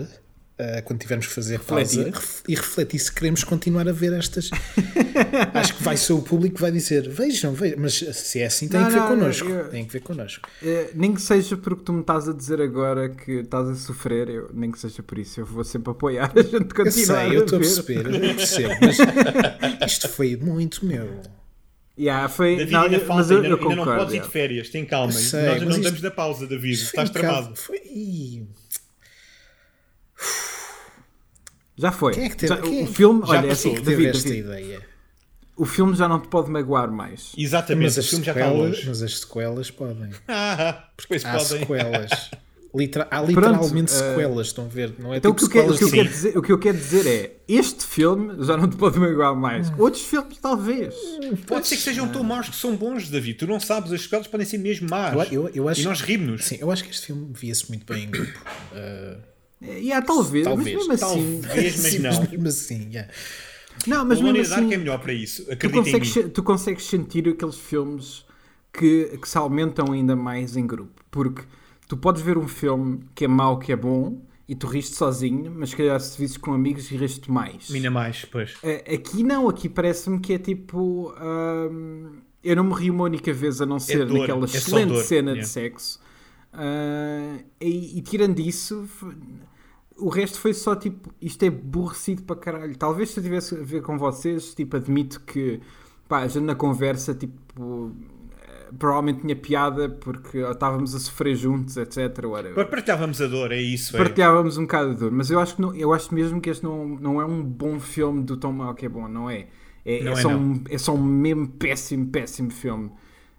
ah, quando tivermos que fazer Refletir. pausa e refletir se queremos continuar a ver estas. Acho que vai ser o público que vai dizer: vejam, vejam. Mas se é assim, tem Não, que ver não, connosco. eu- Tem que ver connosco. Eh, nem que seja porque tu me estás a dizer agora que estás a sofrer, eu, nem que seja por isso, eu vou sempre apoiar a gente Eu continuar sei, eu estou a perceber, eu percebo. Mas isto foi muito meu. Yeah, foi, David não, ainda eu- falta, mas eu, ainda, eu ainda não concordo. podes ir de férias, tem calma. Eu sei, Nós não isto- estamos na pausa, David. Estás tramado. Foi. Já foi. Quem é que teve, Já- quem é o que- filme, já olha, é passou, assim, teve David, esta David, ideia? o filme já não te pode magoar mais. Exatamente, Mas o as, filme já está sequelas, longe. mas as sequelas podem. Ah, pois Há podem. sequelas. Há literalmente Pronto, eh, sequelas, estão a ver? Não é Então tipo o, que eu quero, o, que eu quero dizer, o que eu quero dizer é: este filme já não te pode magoar mais. Outros filmes, talvez. Pode ser que sejam tão maus que são bons, David. Tu não sabes, as sequelas podem ser mesmo más. Eu, eu, eu acho, E nós rimos. Sim, eu acho que este filme via-se muito bem em grupo. Uh, É, yeah, talvez, Talvez, mas mesmo assim. Talvez, mas sim, não. mesmo assim, yeah. Não, mas mesmo assim. é melhor para isso. tu Acredita consegues, tu consegues sentir aqueles filmes que, que se aumentam ainda mais em grupo. Porque tu podes ver um filme que é mau, que é bom, e tu riste sozinho, mas se calhar se visses com amigos e riste mais. Mina mais, pois. Aqui não, aqui parece-me que é tipo. hum, eu não me ri uma única vez a não ser dor, naquela é excelente dor, cena de yeah. sexo. Ah, e, e tirando isso, o resto foi só tipo. Isto é aborrecido para caralho. Talvez se eu tivesse a ver com vocês, tipo, admito que pá, a gente na conversa, tipo. provavelmente tinha piada porque estávamos a sofrer juntos, etc. Whatever. Partilhávamos a dor, é isso. É. Partilhávamos um bocado de dor, mas eu acho, que não, eu acho mesmo que este não, não é um bom filme do Tom Mal que é bom, não é? É, Não é é, só não. um, é só um mesmo péssimo, péssimo filme.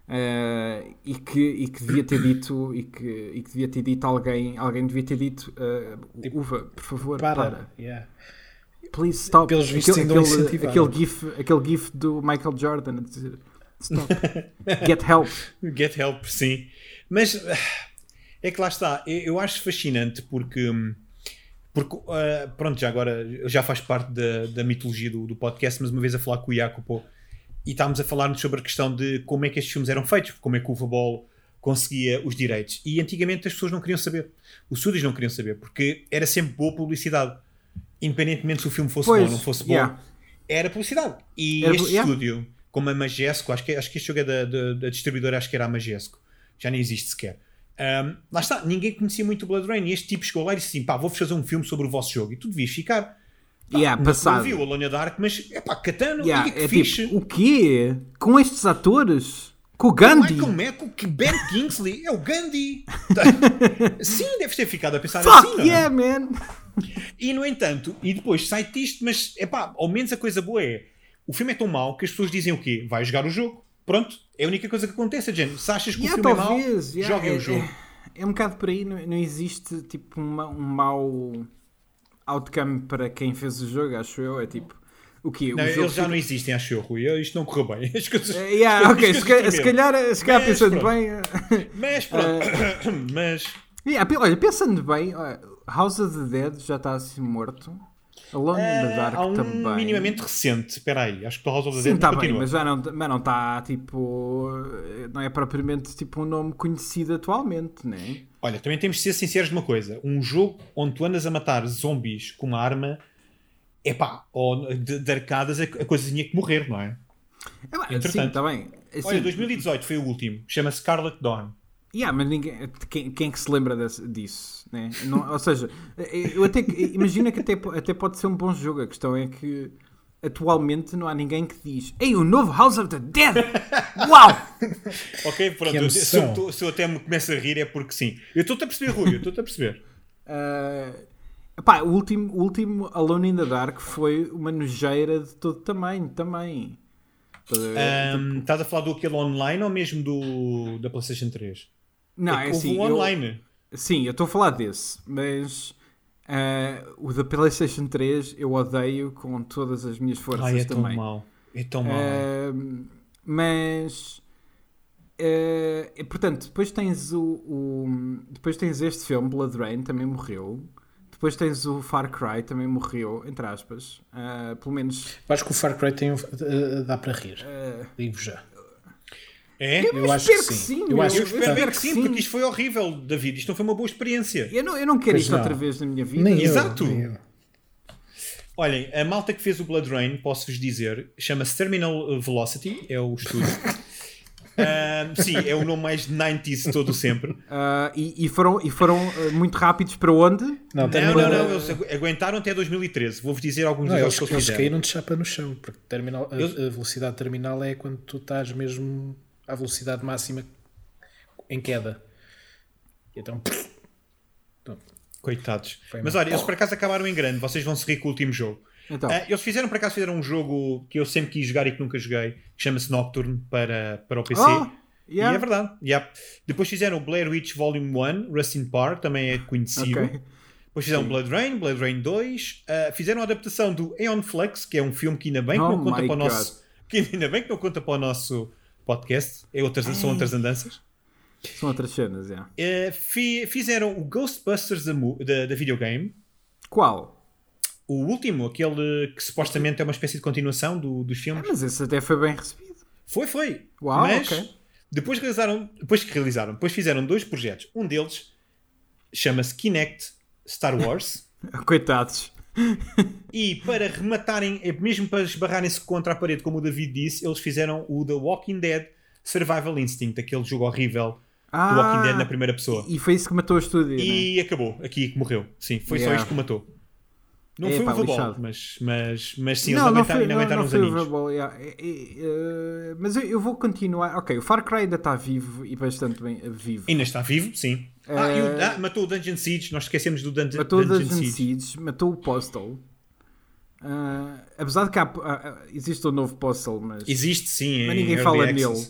Uh, e, que, e que devia ter dito e que, e que devia ter dito alguém alguém devia ter dito uh, Uva, por favor, para, Para. Yeah. please stop Pelos aquele, aquele, aquele, gif, aquele gif do Michael Jordan a dizer stop, get help Get help, sim. Mas é que lá está. Eu, acho fascinante porque. hum, porque ah, pronto, já agora já faz parte da, da mitologia do, do podcast, mas uma vez a falar com o Jacopo e estávamos a falar sobre a questão de como é que estes filmes eram feitos, como é que o futebol conseguia os direitos. E antigamente as pessoas não queriam saber. Os estúdios não queriam saber, porque era sempre boa publicidade. Independentemente se o filme fosse Pois, bom ou não fosse bom, yeah. era publicidade. E Era- este yeah. estúdio, como a Majesco, acho que, acho que este jogo é da, da, da distribuidora, acho que era a Majesco, já nem existe sequer. Ahm, lá está, ninguém conhecia muito o Blood Rain e este tipo chegou lá e disse assim: pá, vou fazer um filme sobre o vosso jogo e tu devias ficar. Yeah, Não passado viu a Lona Dark, mas é pá, Catano, Yeah, que é fixe. tipo, o quê? com estes atores? com o O Gandhi Michael Mecco, que Ben Kingsley é o Gandhi. Sim, deves ter ficado a pensar fuck assim, não é? yeah man E no entanto, e depois sai isto, mas é pá, ao menos a coisa boa é o filme é tão mau que as pessoas dizem o quê? Vai jogar o jogo. Pronto, é a única coisa que acontece, gente. Se achas que Yeah, o filme talvez, é mau, yeah, joguem é, o jogo. É, é um bocado por aí, não, não existe tipo uma- um mau outcome para quem fez o jogo, acho eu. É tipo, o quê? Não, o eles já fica- não existem, acho eu, Rui. Isto não correu bem. As coisas, Eh, yeah, ok, se, ca- se calhar, se calhar Mas pensando pronto. bem. eh, Mas pronto. Mas yeah, olha, pensando bem, House of the Dead já está assim morto. Alone in the eh, Dark há um também. minimamente recente. Espera aí, acho que o House of the Sim, Dead está bem, mas já não mas não está tipo. Não é propriamente tipo um nome conhecido atualmente, né? Olha, também temos de ser sinceros de uma coisa. Um jogo onde tu andas a matar zombies com uma arma, é pá, ou de, de arcadas, a a coisa tinha que morrer, não é? É, Entretanto. sim, está bem. Assim, Olha, 2018 foi o último. Chama-se Scarlet Dawn. Yeah, mas ninguém, quem, quem é que se lembra desse- disso? Né? Não, ou seja, eu até imagina que até, até pode ser um bom jogo. A questão é que atualmente não há ninguém que diz Ei, o novo House of the Dead! Uau! Ok, pronto. Se, eu, se eu até me começo a rir é porque sim. Eu estou-te a perceber, Rui, eu estou-te a perceber. Uh, pá, o último, o último Alone in the Dark foi uma nojeira de todo tamanho também. Estás a ver? Ahm, estás a falar do aquele online ou mesmo do da PlayStation 3? Não, é é que houve assim. um eu- online. sim, eu estou a falar desse, mas uh, o da PlayStation 3 eu odeio com todas as minhas forças Ai, é tão também. mau. É tão mau. Ahm, mas eh, e, portanto, depois tens o, o- depois tens este filme, Blood Rain, também morreu. Depois tens o Far Cry, também morreu, entre aspas. Ah, pelo menos. Eu acho que o Far Cry tem, eh, dá para rir. Digo já. É? Eu, eu acho espero que que sim. Eu acho Eu que espero espero que que sim, sim. porque isto foi horrível, David. Isto não foi uma boa experiência. eu, não, eu não quero Pois isto não. outra vez na minha vida. Nem eu, Exato. nem eu. Olhem, a malta que fez o Blood Rain, posso-vos dizer, chama-se Terminal Velocity, é o estúdio. Ahm, sim, é o nome mais 90s de todo sempre. Ah, e, e foram, e foram ah, muito rápidos para onde? Não, Não, não, não, eles agu- aguentaram até 2013. Vou-vos dizer alguns Não, eles, que eles fizeram. caíram de chapa no chão, porque terminal, a velocidade terminal é quando tu estás mesmo à velocidade máxima em queda. E Então, Coitados. Foi Mas olha, eles por acaso acabaram em grande. Vocês vão se rir com o último jogo. Então, Ah, eles fizeram, por acaso, fizeram um jogo que eu sempre quis jogar e que nunca joguei, que chama-se Nocturne para, para o PC. Oh, E yeah. é verdade. yeah. Depois fizeram o Blair Witch Volume 1, Rustin Park, também é conhecido. Ok. Depois fizeram Sim. Blood Rain, Blood Rain 2. ah, fizeram a adaptação do Aeon Flux, que é um filme que ainda bem que Oh não conta para o nosso. Que ainda bem que não conta para o nosso podcast. É outras, são outras andanças. São outras cenas, yeah. Ah, fi- fizeram o Ghostbusters da, mu- da, da videogame. Qual? O último, aquele que supostamente é uma espécie de continuação do, dos Ah, filmes. mas esse até foi bem recebido. Foi, foi. Uau, Mas ok. depois realizaram, depois que realizaram, depois fizeram dois projetos. Um deles chama-se Kinect Star Wars. Coitados. E para rematarem, é mesmo para esbarrarem-se contra a parede, como o David disse, eles fizeram o The Walking Dead Survival Instinct, aquele jogo horrível Ah, do Walking Dead na primeira pessoa. E foi isso que matou o estúdio, né? E acabou, aqui que morreu. Sim, foi só Yeah. isto que matou. Não É, foi pá, overball, lixado. mas, mas, mas sim, eles não, não aguentaram, foi, não, aguentaram não foi overball, yeah. É, é, é, mas eu, eu vou continuar. Ok, o Far Cry ainda está vivo e bastante bem eh, vivo. Ainda está vivo, sim. Ah, o- Eh, ah, matou o Dungeon Siege, nós esquecemos do Dungeon, Matou o Dungeon Dungeon Siege. Siege, matou o Postal. Ah, apesar de que há, ah, existe um novo Postal, mas, Existe, sim. mas ninguém fala Access. nele.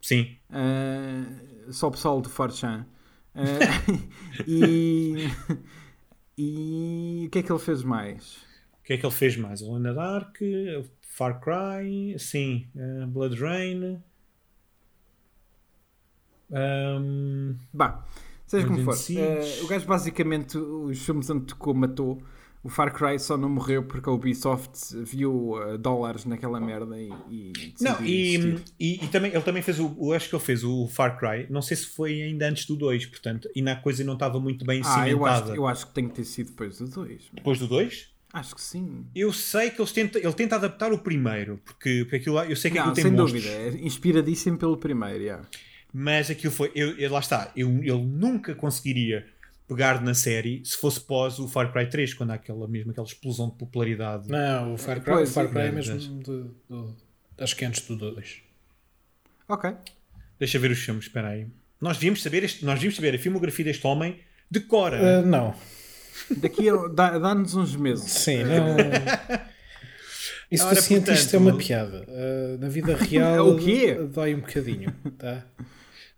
Sim. Ah, só o pessoal do Farchan. Ah, e, e o que é que ele fez mais? O que é que ele fez mais? Alone in the Dark, Far Cry, sim, eh, Blood Rain. Ahm, Bah, seja como for, eh, o gajo basicamente, os filmes onde tocou, matou. O Far Cry só não morreu porque a Ubisoft viu eh, dólares naquela merda e, e não, e, e, e também, ele também fez o. Acho que ele fez o Far Cry. Não sei se foi ainda antes do 2, portanto, ainda a coisa não estava muito bem Ah, eu acho, cimentada. eu acho que tem que ter sido depois do 2. Depois do 2? Acho que sim. Eu sei que eles tenta, ele tenta adaptar o primeiro, porque, porque aquilo, lá- eu sei que Não, aquilo tem sem monstros, dúvida, é inspiradíssimo pelo primeiro. yeah. mas aquilo foi. Eu, eu- lá está, eu, ele nunca conseguiria pegar na série se fosse pós o Far Cry 3, quando há aquela mesmo aquela explosão de popularidade. Não, o Far Cry, Pois, o Far Cry é é, mesmo do, do, acho que é antes do 2. Ok. Deixa ver os filmes, espera aí. Nós devíamos saber, este, nós devíamos saber a filmografia deste homem de cor. Ah, não, Daqui a- dá- dá-nos uns meses. sim, não. Isso Ora, do cientista é portanto, uma piada. Ah, na vida real O quê? É dói um bocadinho, tá?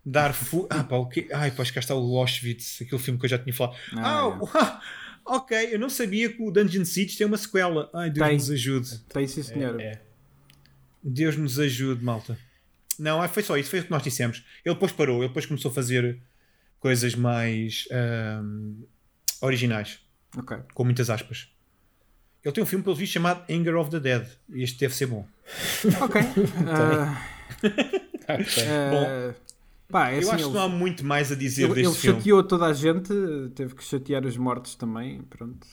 Darfur. Ah, pá, o quê? Ai, pois cá está o Auschwitz, aquele filme que eu já tinha falado. Ah, Ah, ah, ok, eu não sabia que o Dungeon Siege tem uma sequela. Ai, Deus Tem. nos ajude. Tem sim, senhor. É. Deus nos ajude, malta. Não, ah, foi só isso, foi o que nós dissemos. Ele depois parou, ele depois começou a fazer coisas mais ahm, originais, Ok. com muitas aspas. Ele tem um filme, pelo visto, chamado Anger of the Dead. E este deve ser bom. Ok. Ah, Ok. ah, pá, é eu assim, acho que ele- não há muito mais a dizer Ele, deste ele filme. chateou toda a gente, teve que chatear os mortos também. Pronto.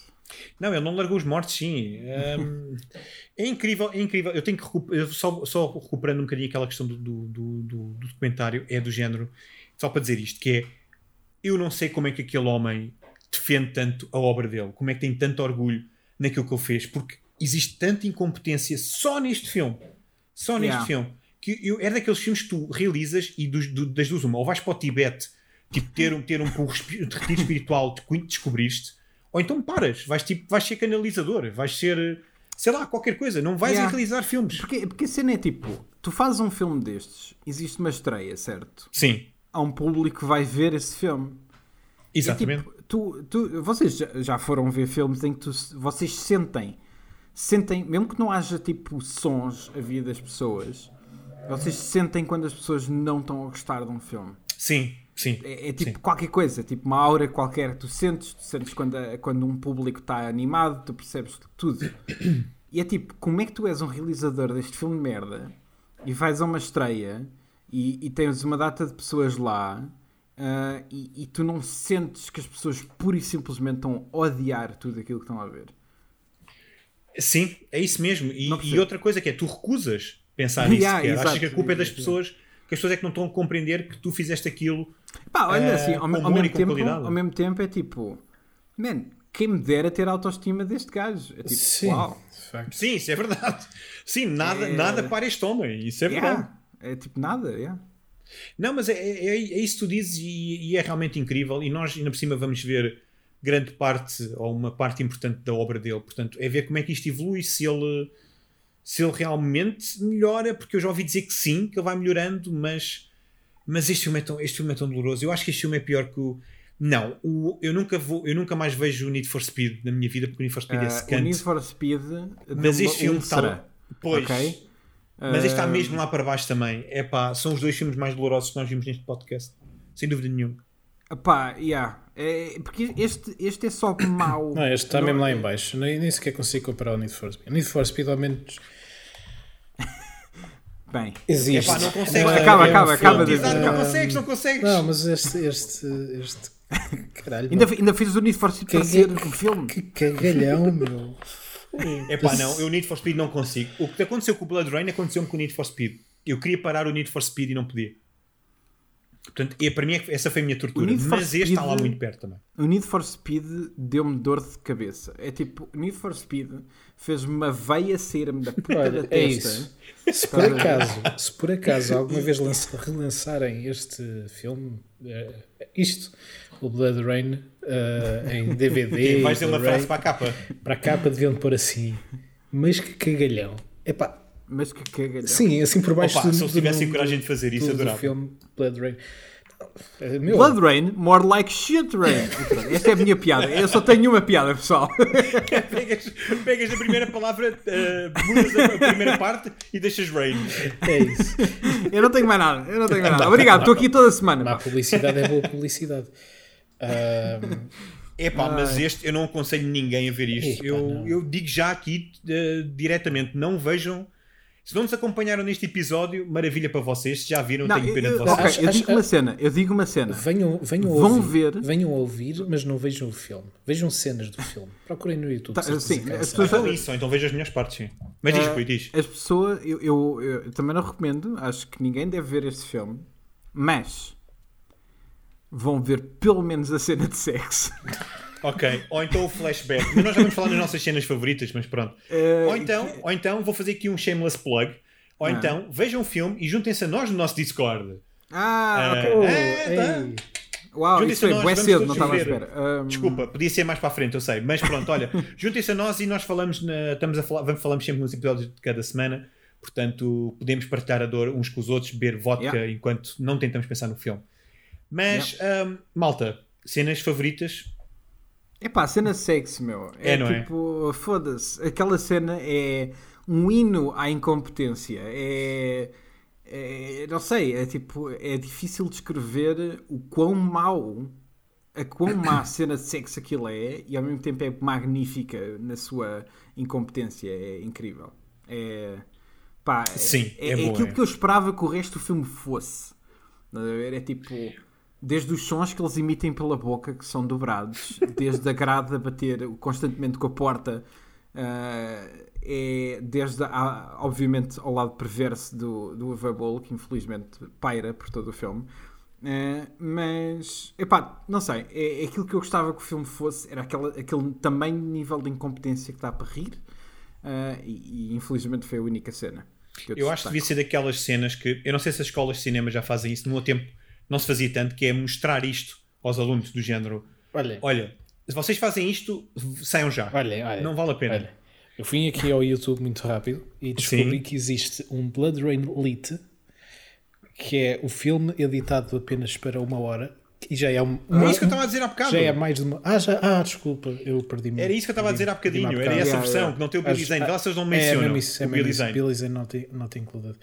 Não, ele não largou os mortos, sim. Ahm, é incrível, é incrível. Eu tenho que eu só, só recuperando um bocadinho aquela questão do, do, do- do- do documentário, é do género, só para dizer isto, que é eu não sei como é que aquele homem defende tanto a obra dele, como é que tem tanto orgulho naquilo que ele fez, porque existe tanta incompetência só neste filme, só neste Yeah. filme, que eu, é daqueles filmes que tu realizas e dos, do- das duas uma, ou vais para o Tibete, tipo, ter um, ter um, de retiro espiritual, te descobriste, ou então paras, vais, tipo, vais ser canalizador, vais ser, sei lá, qualquer coisa, não vais Yeah. a realizar filmes. Porque, porque a cena é tipo: tu fazes um filme destes, existe uma estreia, certo? Sim, Há um público que vai ver esse filme. E, exatamente. tipo, tu, tu, vocês já, já foram ver filmes em que tu, vocês sentem, sentem, mesmo que não haja tipo sons a vida das pessoas, vocês sentem quando as pessoas não estão a gostar de um filme. sim, sim. É, é tipo Sim. qualquer coisa, tipo uma aura qualquer. Tu sentes, tu sentes quando, a- quando um público está animado, tu percebes tudo. E é tipo, como é que tu és um realizador deste filme de merda e vais a uma estreia e, e tens uma data de pessoas lá ah, e, e tu não sentes que as pessoas pura e simplesmente estão a odiar tudo aquilo que estão a ver. Sim, é isso mesmo. E, e outra coisa que é, tu recusas pensar nisso. Yeah. Achas exato. que a culpa é das pessoas, que as pessoas é que não estão a compreender que tu fizeste aquilo. Pá, olha Ah, assim, ao, ao mesmo tempo, qualidade. ao mesmo tempo é tipo, man, quem me dera ter a autoestima deste gajo. É tipo, Sim, uau. Sim, isso é verdade. Sim, nada, É. nada para este homem. Isso é verdade. Yeah. É tipo nada, yeah. Não, mas é, é, é isso que tu dizes e, e é realmente incrível. E nós, ainda por cima, vamos ver grande parte ou uma parte importante da obra dele. Portanto, é ver como é que isto evolui, se ele, se ele realmente melhora, porque eu já ouvi dizer que sim, que ele vai melhorando, mas, mas este, filme é tão, este filme é tão doloroso. Eu acho que este filme é pior que o. Não, o, eu, nunca vou, eu nunca mais vejo o Need for Speed na minha vida, porque o Need for Speed é Ah, o secante. Need for Speed Mas este filme está. Pois. ok? Mas este está Ah, mesmo lá para baixo também. É pá, são os dois filmes mais dolorosos que nós vimos neste podcast. Sem dúvida nenhuma. Pá, yeah. É, porque este, este é só mau. Não, este está Não- mesmo lá em baixo. Nem, nem sequer consigo comparar o Need for Speed. O Need for Speed ao menos Bem, existe. Epá, não consegues. É- Acaba, é um acaba, acaba de- Exato, não consegues, não consegues. Não, mas este, este, este... Caralho, ainda, ainda fiz o Need for Speed Que- para ser um filme. que cagalhão, meu. É pá, não, eu o Need for Speed não consigo. O que aconteceu com o Blood Rain aconteceu-me com o Need for Speed. Eu queria parar o Need for Speed e não podia. Portanto, e para mim, é essa foi a minha tortura. Mas este está lá muito perto também. O Need for Speed deu-me dor de cabeça. É tipo, o Need for Speed fez-me uma veia sair-me da puta da Olha, testa. é isso. Se por acaso, se por acaso alguma vez lança- relançarem este filme, eh, isto, o Blood Rain, eh, em DVD, Vais ter uma frase para a capa. para a capa deviam pôr assim, mas que cagalhão. Epá, Mas que cagalhão. sim, assim por baixo Opa, do, se eles tivessem coragem de fazer isso, do, do adorava. filme Blood Rain. Eh, Meu, Blood Rain, more like shit rain. Esta é a minha piada. Eu só tenho uma piada, pessoal. pegas, pegas a primeira palavra, eh, mudas a, a primeira parte e deixas rain. é isso. Eu não tenho mais nada. Eu não tenho mais nada. Obrigado, estou aqui toda semana. Má pá. publicidade é boa publicidade. Ahm, Epá, mas este eu não aconselho ninguém a ver isto. Epá, eu, eu digo já aqui eh, diretamente: não vejam. Se não nos acompanharam neste episódio, maravilha para vocês. Se já viram, Não, tenho pena de vocês. ok, Acho- eu digo uma cena. Eu digo uma cena. Venham, venham Vão ouvir, ver. venham ouvir, mas não vejam o filme. Vejam cenas do filme. Procurem no YouTube. Tá, sim, as pessoas-. Então isso, então veja as melhores partes, sim. Mas diz, Rui, diz. As pessoas, eu, eu- eu também não recomendo, acho que ninguém deve ver este filme, mas vão ver pelo menos a cena de sexo. Ok, ou então o flashback. Mas nós já vamos falar nas nossas cenas favoritas, mas pronto. Eh, Ou então, ou então vou fazer aqui um shameless plug. Ou Ah. então vejam o filme e juntem-se a nós no nosso Discord. Ah, Eh, ok. é, tá. Ei, Uau, juntem-se isso a foi vamos cedo, não estava à ver. espera. Ahm, Desculpa, podia ser mais para a frente, eu sei. Mas pronto, olha, juntem-se a nós e nós falamos, na, estamos a falar, vamos, falamos sempre nos episódios de cada semana. Portanto, podemos partilhar a dor uns com os outros, beber vodka Yeah. enquanto não tentamos pensar no filme. Mas, hum, malta, cenas favoritas. Epá, a cena de sexo, meu. É, É, não é? tipo, foda-se. Aquela cena é um hino à incompetência. É, é- Não sei, é tipo. É difícil descrever o quão mau. A quão má a cena de sexo aquilo é e ao mesmo tempo é magnífica na sua incompetência. É incrível. É. Pá, é- Sim, é, é é boa, aquilo é. que eu esperava que o resto do filme fosse. É tipo. Desde os sons que eles emitem pela boca, que são dobrados, desde a grade a bater constantemente com a porta, ah, é desde, a- obviamente, ao lado perverso do, do Uwe Boll, que infelizmente paira por todo o filme. Ah, mas, epá, não sei, é, é aquilo que eu gostava que o filme fosse, era aquela, aquele tamanho de nível de incompetência que dá para rir, ah, e, e infelizmente foi a única cena. que Eu acho que devia ser daquelas cenas que. Eu não sei se as escolas de cinema já fazem isso, no meu tempo não se fazia tanto, que é mostrar isto aos alunos do género. Olha, Olha, se vocês fazem isto, saiam já. olha, olha. Não vale a pena. Olha, eu fui aqui ao YouTube muito rápido e descobri Sim. que existe um Blood Rain Elite, que é o filme editado apenas para uma hora e já é um, É isso que eu estava a dizer há bocado. já é mais de uma. Ah, já, ah, desculpa, eu perdi-me. Era isso que eu estava a dizer há bocadinho. Era essa versão que não tem o Billy Zane. Eles não É mencionam mesmo isso, é o Billy. Zane. Billy Zane not, not included.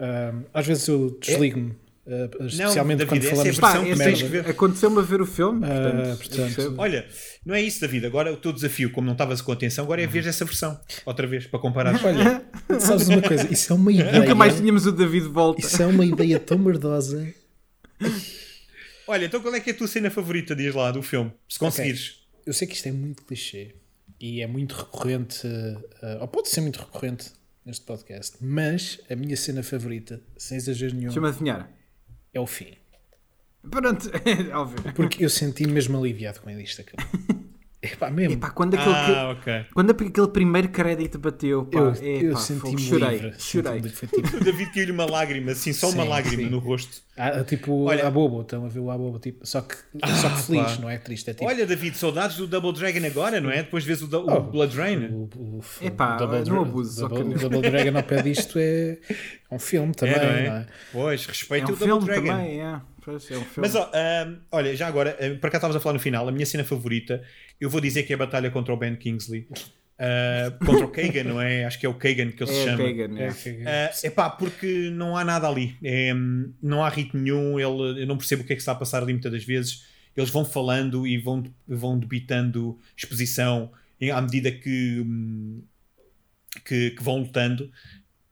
Um, às vezes eu desligo-me, uh, especialmente David, quando é falamos versão de que Pá, esse- que ver. aconteceu-me a ver o filme, Ah, portanto, eu portanto. Olha, não é isso, David. Agora o teu desafio, como não estavas com atenção, agora é ver essa versão. Outra vez, para comparar. Olha, sabes uma coisa? Isso é uma ideia. Nunca mais tínhamos o David de volta. Isso é uma ideia tão merdosa. Olha, então qual é que é a tua cena favorita, diz lá, do filme? Se conseguires. Eu sei que isto é muito clichê e é muito recorrente, uh, ou pode ser muito recorrente neste podcast, mas a minha cena favorita, sem exagero nenhum, Deixa-me adivinhar. É o fim. Pronto, é óbvio. Porque eu senti-me mesmo aliviado quando isto acabou. Epá, mesmo. Epá, quando aquele, Ah, ok. quando aquele primeiro crédito bateu, pá, eu, epá, eu senti-me chorei, livre. chorei. tipo, O David caiu-lhe uma lágrima, assim, só uma Sim, lágrima sim. no rosto. ah, tipo Olha- a bobo, estão a ver o a bobo, tipo, só que, só que feliz, pá. não é triste, é tipo. Olha, David, saudades do Double Dragon agora, não é? Depois vês o, do- o Oh. Blood Rain. O, o, Epá, o Double, não só Double, que- o Double Dragon ao pé disto é, é um filme também, É, não não é? é? Pois, É respeita um o Double filme Dragon. também, é. Pois, é um filme. Mas ó, ahm, olha, já agora, ah, para cá estavas a falar no final, a minha cena favorita, eu vou dizer que é a batalha contra o Ben Kingsley. Ah, contra o Kagan, não é? Acho que é o Kagan que ele se é chama. Kagan, é. É É epá, porque não há nada ali. É, não há ritmo nenhum. Ele, eu não percebo o que é que está a passar ali muitas das vezes. Eles vão falando e vão, vão debitando exposição à medida que, hum, que, que vão lutando.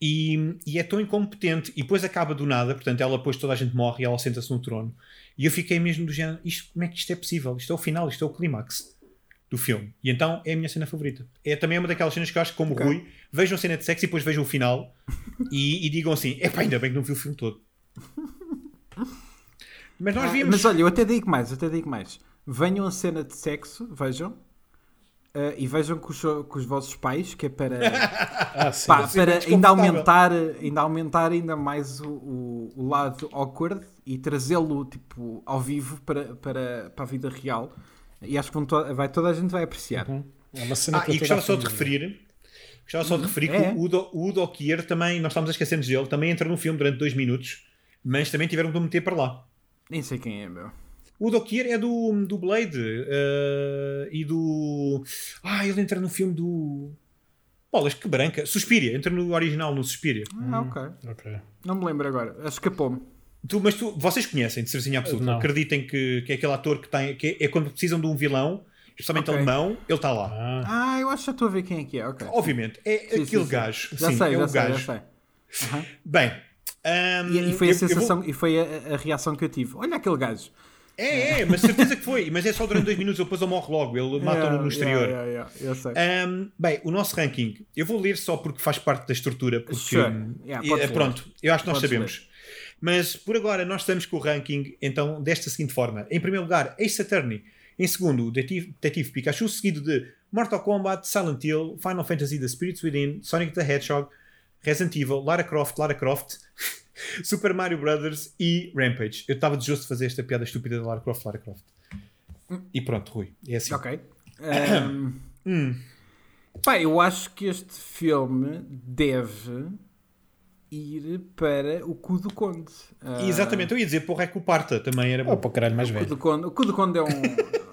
E, e é tão incompetente. E depois acaba do nada. Portanto, ela depois toda a gente morre e ela senta-se no trono. E eu fiquei mesmo do género: isto, como é que isto é possível? Isto é o final, isto é o clímax do filme. E então é a minha cena favorita. É também uma daquelas cenas que eu acho que, como o Ok. Rui, vejam a cena de sexo e depois vejam o final e, e digam assim: epá, ainda bem que não vi o filme todo. Mas nós Ah, víamos. Mas olha, eu até digo mais, eu até digo mais. Venham a cena de sexo, vejam. Ah, e vejam com os, com os vossos pais, que é para, Ah, sim. pá, para ainda aumentar, ainda aumentar ainda mais o, o, o lado awkward e trazê-lo tipo, ao vivo para, para, para a vida real. E acho que vão to- vai, toda a gente vai apreciar. É uma cena Ah, e gostava só de referir. Gostava só de referir É. que o Udo, o Udo Kier também, nós estamos a esquecer-nos dele, também entra no filme durante dois minutos, mas também tiveram o meter para lá. Nem sei quem é, meu. O Udo Kier é do, do Blade eh, e do. Ah, ele entra no filme do. Bolas, que branca. Suspiria, entra no original, no Suspiria. Ah, ok. Ok. Não me lembro agora. Escapou-me. Tu, mas tu, vocês conhecem, de certeza absoluta. Não. Acreditem que, que é aquele ator que tem. Que é, quando precisam de um vilão, especialmente Ok. alemão, ele está lá. Ah, Ah, eu acho que já estou a ver quem é que é. Ok. Obviamente, é Sim, aquele sim, sim. gajo. Já Sim, sei, é já o sei, gajo. já sei. Aham. Bem. ahm, E, e foi a eu- eu vou- sensação, e foi a, a reação que eu tive. Olha aquele gajo. É, é, mas certeza que foi. Mas é só durante dois minutos, ele depois ele morre logo. Ele mata-no no exterior. yeah, yeah, yeah, eu sei. Um, bem, o nosso ranking, eu vou ler só porque faz parte da estrutura. Porque, Sure. E, eh, ler. pronto, eu acho que nós Podes sabemos. Mas por agora nós estamos com o ranking então desta seguinte forma: em primeiro lugar, Ace Attorney. Em segundo, Detetive Pikachu, seguido de Mortal Kombat, Silent Hill, Final Fantasy The Spirits Within, Sonic the Hedgehog, Resident Evil, Lara Croft, Lara Croft, Super Mario Brothers e Rampage. Eu estava desejoso de fazer esta piada estúpida de Lara Croft, Lara Croft. E pronto, Rui, é assim. Ok. Um, pá, eu acho que este filme deve ir para o cu do conde. E exatamente, eu ia dizer porra é que o Parta também era oh, bom. para o caralho mais O cu velho. do conde, o cu do conde é um.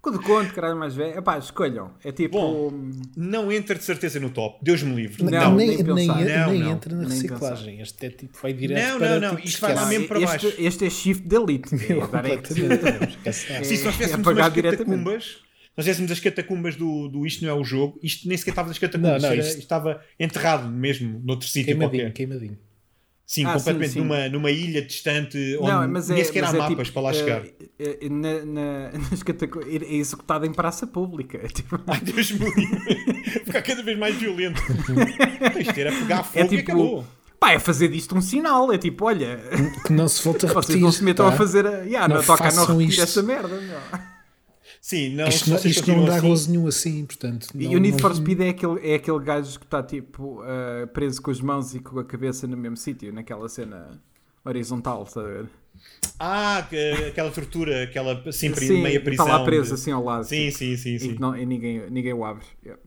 cu do conde, caralho, mais velho. Epá, escolham. É tipo. Bom, Não entra de certeza no top, Deus me livre. Não, Não, nem nem, nem. Não, nem não. entra na Nem reciclagem. Este é tipo, vai direto Não, para não, não, tipo, isto vai lá mesmo para este, baixo. este é shift de elite. É, dar é. Sim, se nós é tivéssemos umas catacumbas, nós tivéssemos as catacumbas do, do Isto Não É o Jogo, isto nem sequer estava nas catacumbas, Não, não, isto- isto estava enterrado mesmo noutro sítio Queimadinho, qualquer. queimadinho. Sim, Ah, completamente sim, sim. Numa, numa ilha distante onde Não, mas é, nem sequer mas há é mapas tipo, para lá chegar. eh, na, na, nas catacu- é executado em praça pública. É tipo, Ai, Deus me livre. Ficar cada vez mais violento. isto era pegar fogo é e tipo acabou. pá, é fazer disto um sinal. É tipo, olha, Que não se volte a vocês repetir. não se metam tá? a fazer. A... Yeah, não, Não toca a não repetir isto. esta merda. meu. Sim, não, Isto, se não, isto não dá assim- gozo nenhum assim, portanto. E não- o Need não- for Speed é aquele, é aquele gajo que está tipo eh, preso com as mãos e com a cabeça no mesmo sítio, naquela cena horizontal, está a ver? Ah, que- aquela tortura, aquela sempre Sim, meia prisão. está lá preso de- assim ao lado. Sim, tipo, sim, sim, E, sim. que não, e ninguém, ninguém o abre. Yeah.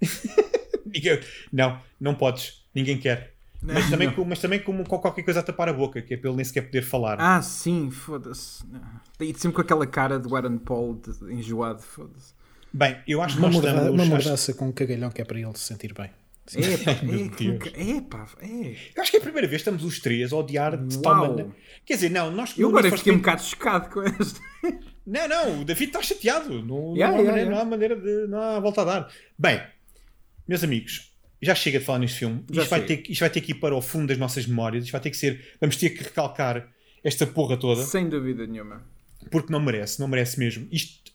Não, não podes. Ninguém quer. Mas também, com, mas também com, com qualquer coisa a tapar a boca, que é para ele nem sequer poder falar. Ah, sim, foda-se. E sempre com aquela cara do Aaron Paul de- enjoado, foda-se. Bem, eu acho que Uma, nós morda, estamos. uma acho- mordaça com um cagalhão que é para ele se sentir bem. É, é, pá, é. eu acho que é a primeira vez que estamos os três a odiar de tal maneira. Quer dizer, não, nós Eu agora fiquei um bocado chocado com este. Não, não, o David está chateado. Não, Yeah, não, há yeah, maneira, yeah. não há maneira de. Não há volta a dar. Bem, meus amigos, já chega de falar neste filme. Já Isto vai, ter, que- isto vai ter que ir para o fundo das nossas memórias. Isto vai ter que ser. Vamos ter que recalcar esta porra toda. Sem dúvida nenhuma. porque não merece, não merece mesmo. Isto,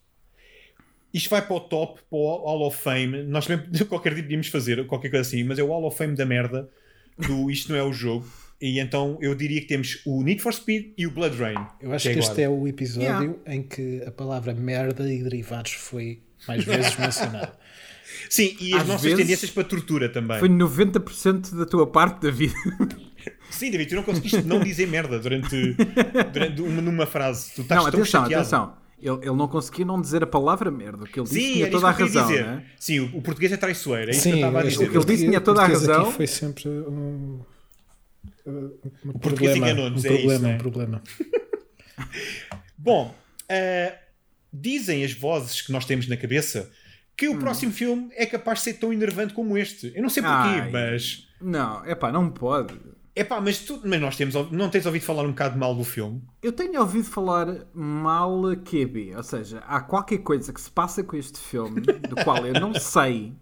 isto vai para o top, para o Hall of Fame. Nós também qualquer dia podíamos fazer qualquer coisa assim, mas é o Hall of Fame da merda do Isto Não É o Jogo. E então eu diria que temos o Need for Speed e o Blood Rain. Eu acho que este é o episódio em que a palavra merda e derivados foi mais vezes mencionada. Sim, e as Às nossas vezes- tendências para tortura também. Foi 90% da tua parte da vida. Sim, David, tu não conseguiste não dizer merda durante, durante uma, numa frase. Tu estás não, tão atenção, chateado. atenção. Ele, ele não conseguia não dizer a palavra merda. O que ele disse Sim, tinha toda a isso razão. dizer. né? Sim, o, o português é traiçoeiro. É isso Sim, que eu estava a dizer. O que ele disse tinha toda a razão. Aqui foi sempre um, um português problema, um é isso, problema, né? um problema. Bom, eh, dizem as vozes que nós temos na cabeça que o Hum. próximo filme é capaz de ser tão enervante como este. Eu não sei porquê, Ai. mas. Não, é pá, não pode. Epá, mas, tu, mas nós temos. Não tens ouvido falar um bocado mal do filme? Eu tenho ouvido falar mal QB, ou seja, há qualquer coisa que se passa com este filme, do qual eu não sei,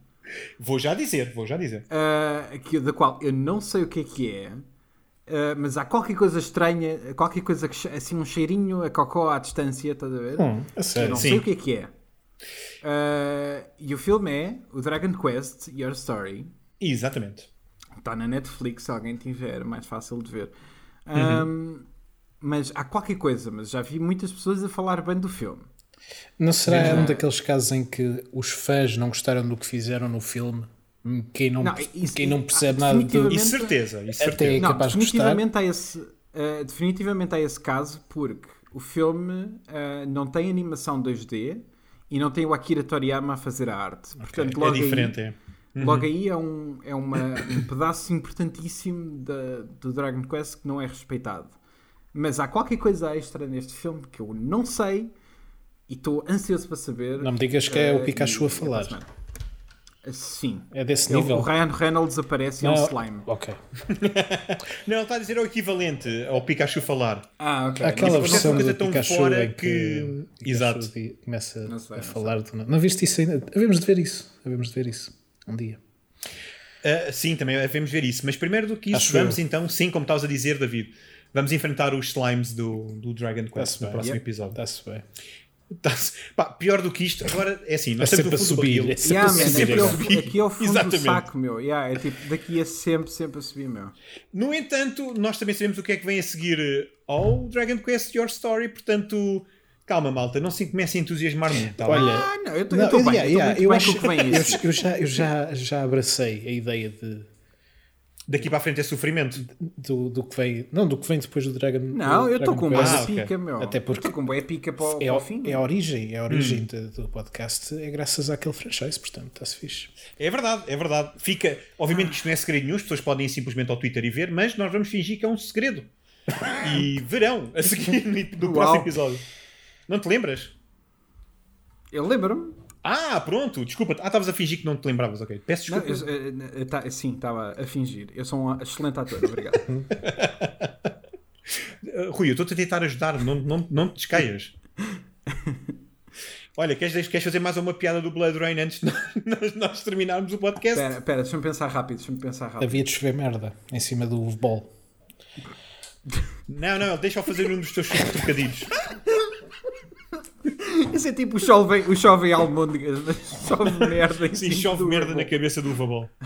Vou já dizer, vou já dizer. ah, que, da qual eu não sei o que é que é, ah, mas há qualquer coisa estranha, qualquer coisa que, assim, um cheirinho a cocó à distância, estás a ver? Hum, a eu sério. não sim. sei o que é que é. Ah, e o filme é o Dragon Quest Your Story. Exatamente. Está na Netflix, se alguém tiver, mais fácil de ver. Uhum. Um, mas há qualquer coisa, mas já vi muitas pessoas a falar bem do filme. Não será um daqueles casos em que os fãs não gostaram do que fizeram no filme? Quem não, Não, isso- quem não ah, percebe nada do, definitivamente- Isso certeza, isso Até- certeza. É não, capaz de gostar. definitivamente há esse, eh, definitivamente há esse caso porque o filme eh, não tem animação 2D e não tem o Akira Toriyama a fazer a arte. Portanto, É logo diferente, aí, é. Logo aí é, um, é uma- um pedaço importantíssimo da- do Dragon Quest que não é respeitado. Mas há qualquer coisa extra neste filme que eu não sei e estou ansioso para saber. Não me digas que é o eh, Pikachu e- a falar. e para a semana. Sim. É desse Ele- nível? o Ryan Reynolds aparece e é um Não, slime. Ok. Não, ele está a dizer é o equivalente ao Pikachu falar. Ah, ok. Aquela Mas versão acontece uma coisa do tão Pikachu fora em que, que- Pikachu Exato. começa Não sei, a não falar do. Não viste isso ainda? Havemos de ver isso. Havemos de ver isso. Um dia. Ah, sim, também devemos ver isso. Mas primeiro do que isso, Acho vamos eu. então, sim, como estavas a dizer, David, vamos enfrentar os slimes do, do Dragon Quest Está-se no bem. próximo Yep. episódio. Está-se bem. Pá, pior do que isto, agora é assim, É nós estamos sempre a subir. É sempre Yeah, a man, subir. aqui, ao, agora. aqui ao fundo Exatamente. do saco, meu. Yeah, é tipo, daqui é sempre, sempre a subir, meu. No entanto, nós também sabemos o que é que vem a seguir eh, ao Dragon Quest Your Story, portanto, calma, malta, não se comece a entusiasmar muito. tá bem? Olha, Ah, não, eu estou bem, yeah, eu yeah, eu muito bem acho- com o que vem eu, isso. eu já, eu já, já abracei a ideia de, Daqui para a frente é sofrimento. do, do que vem. Não, do que vem depois do Dragon Não, do eu estou com boa Ah, ok. pica, meu. Até porque- Estou com boa pica para, o- É, para o a- fim. é a origem, é a origem Hum. de- do podcast, é graças àquele franchise, portanto, está-se fixe. É verdade, é verdade. Fica, obviamente que isto não é segredo nenhum, as pessoas podem ir simplesmente ao Twitter e ver, mas nós vamos fingir que é um segredo. E verão a seguir no Uau. próximo episódio. Não te lembras? Eu lembro-me. Ah, pronto, desculpa. Ah, estavas a fingir que não te lembravas, ok. Peço Não, desculpa. eu- eu- eu- tá- sim, estava a fingir. Eu sou um excelente ator, obrigado. Uh, Rui, eu estou-te a tentar ajudar, não, não, não te descaias. Olha, queres, queres fazer mais uma piada do Blood Rain antes de nós, nós terminarmos o podcast? Espera, espera, deixa-me pensar rápido, deixa-me pensar rápido. Havia de chover merda em cima do ball. Não, não, deixa-o fazer um dos teus trocadilhos. Isso é tipo o chove, o chove almôndegas, mas chove merda Sim, chove merda na cabeça do Vabol.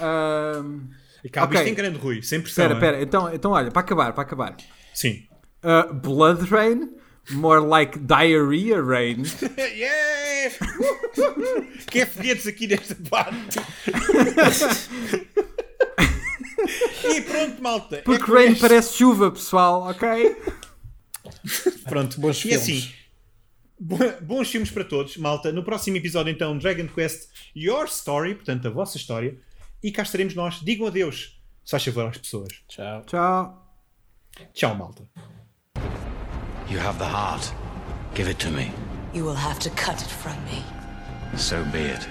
Ahm, Acaba Ok. isto em grande, Rui, sem pressão. Espera, espera, então, então olha, para acabar, para acabar. Sim. Uh, Blood Rain, more like Diarrhea Rain. yeah! Quer foguetes aqui nesta parte? e pronto, malta. Porque É Rain este- parece chuva, pessoal, ok? Pronto, Bons e filmes. assim, bo- bons filmes para todos, malta. No próximo episódio, então, Dragon Quest Your Story, portanto, a vossa história. E cá estaremos nós. Digam adeus, se faz favor às pessoas. Tchau. Tchau. Tchau, malta. You have the heart. Give it to me. You will have to cut it from me. So be it.